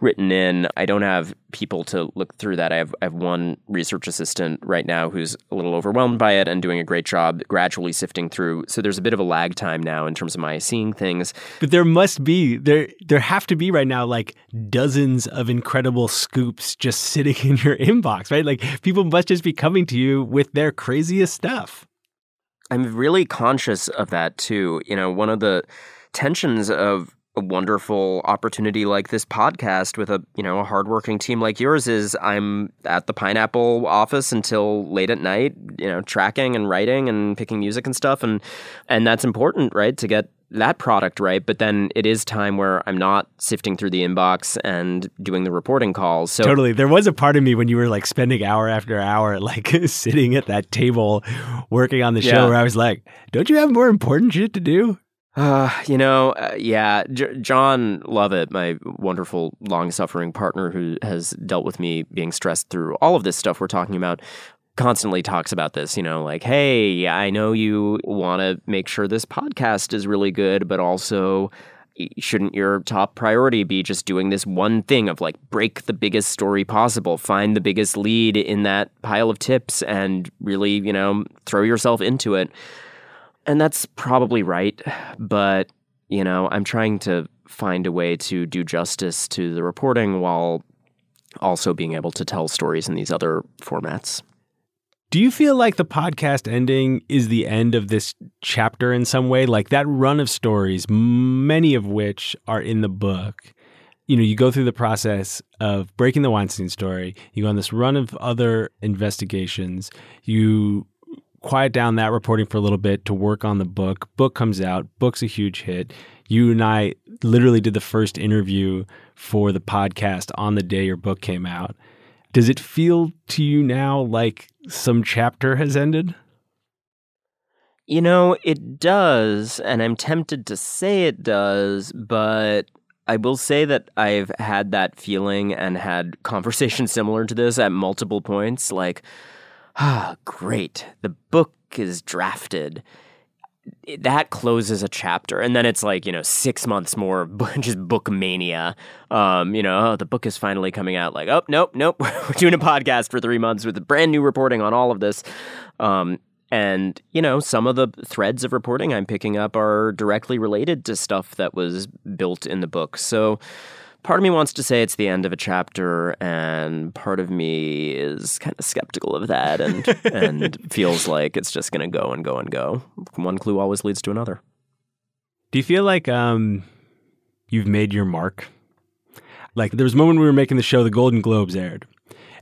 written in. I don't have people to look through that. I have, I have one research assistant right now who's a little overwhelmed by it and doing a great job gradually sifting through. So there's a bit of a lag time now in terms of my seeing things. But there must be there there have to be right now like dozens of incredible scoops just sitting in your inbox, right? Like people must just be coming to you with their craziest stuff. I'm really conscious of that too. You know, one of the tensions of a wonderful opportunity like this podcast with a you know a hardworking team like yours is I'm at the Pineapple office until late at night, you know, tracking and writing and picking music and stuff, and and that's important, right, to get that product right. But then it is time where I'm not sifting through the inbox and doing the reporting calls. So Totally. There was a part of me when you were like spending hour after hour like sitting at that table working on the show Yeah. where I was like, "Don't you have more important shit to do?" Uh, you know, uh, yeah, J- Jon Lovett, my wonderful long-suffering partner who has dealt with me being stressed through all of this stuff we're talking about, constantly talks about this, you know, like, "Hey, I know you want to make sure this podcast is really good, but also shouldn't your top priority be just doing this one thing of like break the biggest story possible, find the biggest lead in that pile of tips and really, you know, throw yourself into it?" And that's probably right, but you know, I'm trying to find a way to do justice to the reporting while also being able to tell stories in these other formats. Do you feel like the podcast ending is the end of this chapter in some way? Like that run of stories, many of which are in the book. You know, you go through the process of breaking the Weinstein story, you go on this run of other investigations, you quiet down that reporting for a little bit to work on the book. Book comes out, book's a huge hit. You and I literally did the first interview for the podcast on the day your book came out. Does it feel to you now like some chapter has ended? You know, it does, and I'm tempted to say it does, but I will say that I've had that feeling and had conversations similar to this at multiple points. Like, ah, great, the book is drafted. That closes a chapter, and then it's like you know six months more just book mania. Um, you know, oh, the book is finally coming out. Like, oh nope, nope, we're doing a podcast for three months with brand new reporting on all of this. Um, and, you know, some of the threads of reporting I'm picking up are directly related to stuff that was built in the book. So part of me wants to say it's the end of a chapter, and part of me is kind of skeptical of that and, and feels like it's just going to go and go and go. One clue always leads to another. Do you feel like um, you've made your mark? Like there was a moment we were making the show, the Golden Globes aired.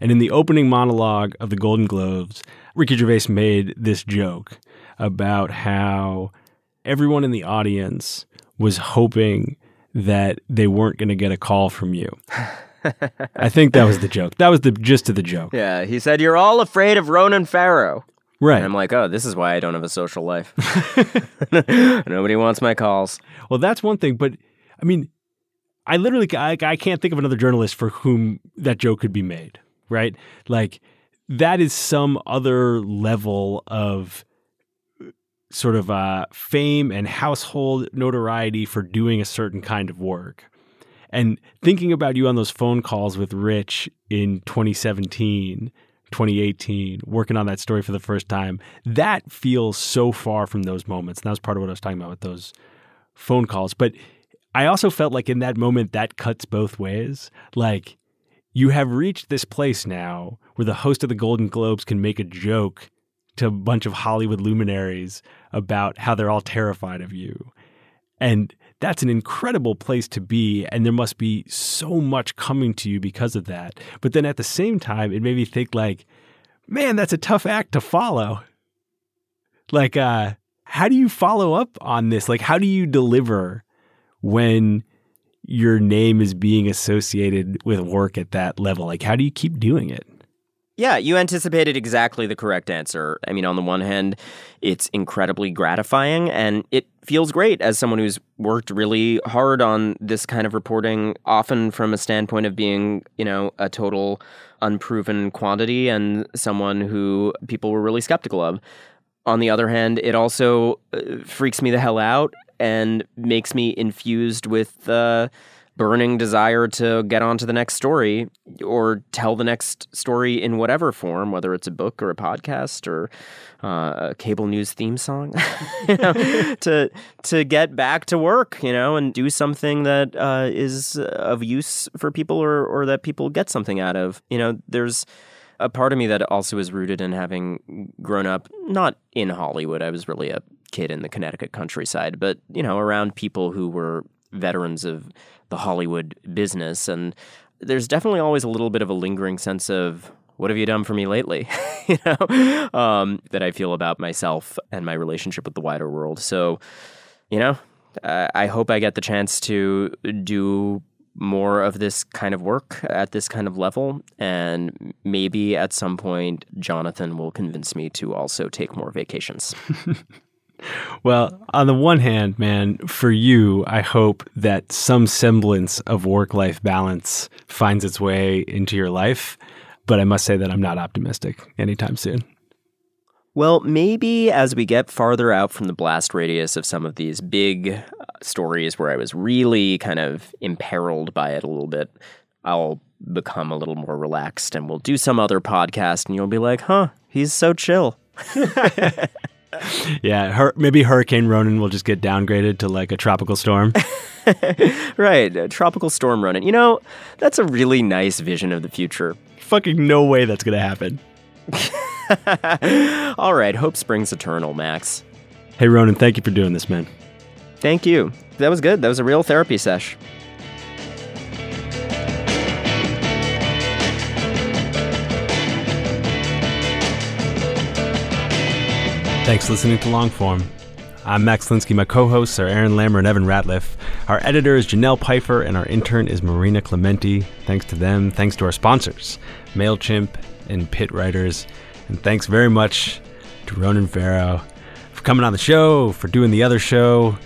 And in the opening monologue of the Golden Globes, Ricky Gervais made this joke about how everyone in the audience was hoping that they weren't going to get a call from you. I think that was the joke. That was the gist of the joke. Yeah, he said, You're all afraid of Ronan Farrow. Right. And I'm like, Oh, this is why I don't have a social life. Nobody wants my calls. Well, that's one thing, but I mean, I literally I, I can't think of another journalist for whom that joke could be made, right? Like that is some other level of sort of uh, fame and household notoriety for doing a certain kind of work. And thinking about you on those phone calls with Rich in 2017, 2018, working on that story for the first time, that feels so far from those moments. And that was part of what I was talking about with those phone calls. But I also felt like in that moment that cuts both ways. Like you have reached this place now where the host of the Golden Globes can make a joke to a bunch of Hollywood luminaries about how they're all terrified of you. And that's an incredible place to be. And there must be so much coming to you because of that. But then at the same time, it made me think, like, man, that's a tough act to follow. Like, uh, how do you follow up on this? Like, how do you deliver when your name is being associated with work at that level? Like, how do you keep doing it? Yeah, you anticipated exactly the correct answer. I mean, on the one hand, it's incredibly gratifying and it feels great as someone who's worked really hard on this kind of reporting, often from a standpoint of being, you know, a total unproven quantity and someone who people were really skeptical of. On the other hand, it also uh, freaks me the hell out and makes me infused with uh, burning desire to get on to the next story or tell the next story in whatever form, whether it's a book or a podcast or uh, a cable news theme song, you know, to to get back to work, you know, and do something that uh, is of use for people or or that people get something out of. You know, there's a part of me that also is rooted in having grown up not in Hollywood. I was really a kid in the Connecticut countryside, but you know, around people who were veterans of the Hollywood business. And there's definitely always a little bit of a lingering sense of, what have you done for me lately? you know, um, that I feel about myself and my relationship with the wider world. So, you know, I hope I get the chance to do more of this kind of work at this kind of level. And maybe at some point, Jonathan will convince me to also take more vacations. Well, on the one hand, man, for you, I hope that some semblance of work life balance finds its way into your life. But I must say that I'm not optimistic anytime soon. Well, maybe as we get farther out from the blast radius of some of these big uh, stories where I was really kind of imperiled by it a little bit, I'll become a little more relaxed and we'll do some other podcast and you'll be like, huh, he's so chill. yeah, her, maybe Hurricane Ronan will just get downgraded to like a tropical storm. right, tropical storm Ronan. You know, that's a really nice vision of the future. Fucking no way that's gonna happen. All right, hope springs eternal, Max. Hey Ronan, thank you for doing this, man. Thank you. That was good. That was a real therapy sesh. Thanks for listening to Longform. I'm Max Linsky. My co hosts are Aaron Lammer and Evan Ratliff. Our editor is Janelle Pfeiffer, and our intern is Marina Clementi. Thanks to them. Thanks to our sponsors, MailChimp and Pit Writers. And thanks very much to Ronan Farrow for coming on the show, for doing the other show,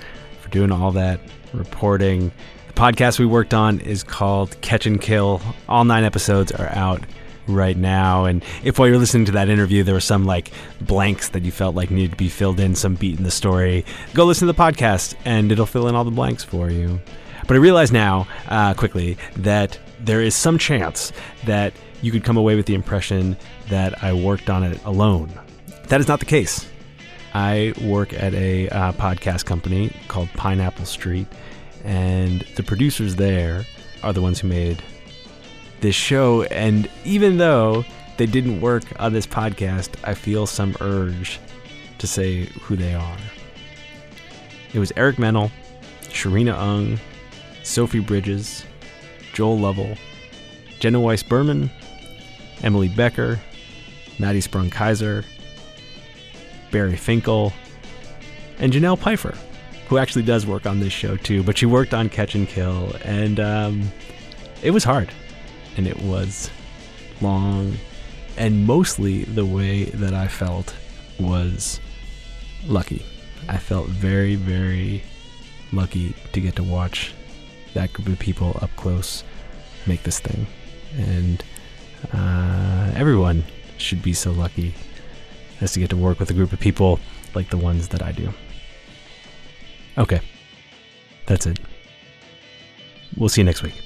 for doing all that reporting. The podcast we worked on is called Catch and Kill. All nine episodes are out right now. And if while you're listening to that interview, there were some like blanks that you felt like needed to be filled in, some beat in the story, go listen to the podcast and it'll fill in all the blanks for you. But I realize now, uh, quickly, that there is some chance that you could come away with the impression that I worked on it alone. That is not the case. I work at a uh, podcast company called Pineapple Street, and the producers there are the ones who made this show. And even though they didn't work on this podcast, I feel some urge to say who they are. It was Eric Mennel, Sharina Ung, Sophie Bridges, Joel Lovell, Jenna Weiss Berman, Emily Becker, Maddie Sprung Keyser, Barry Finkel, and Janelle Pfeiffer, who actually does work on this show too, but she worked on Catch and Kill, and um, it was hard and it was long. And mostly the way that I felt was lucky. I felt very, very lucky to get to watch that group of people up close make this thing. And uh, everyone should be so lucky as to get to work with a group of people like the ones that I do. Okay, that's it. We'll see you next week.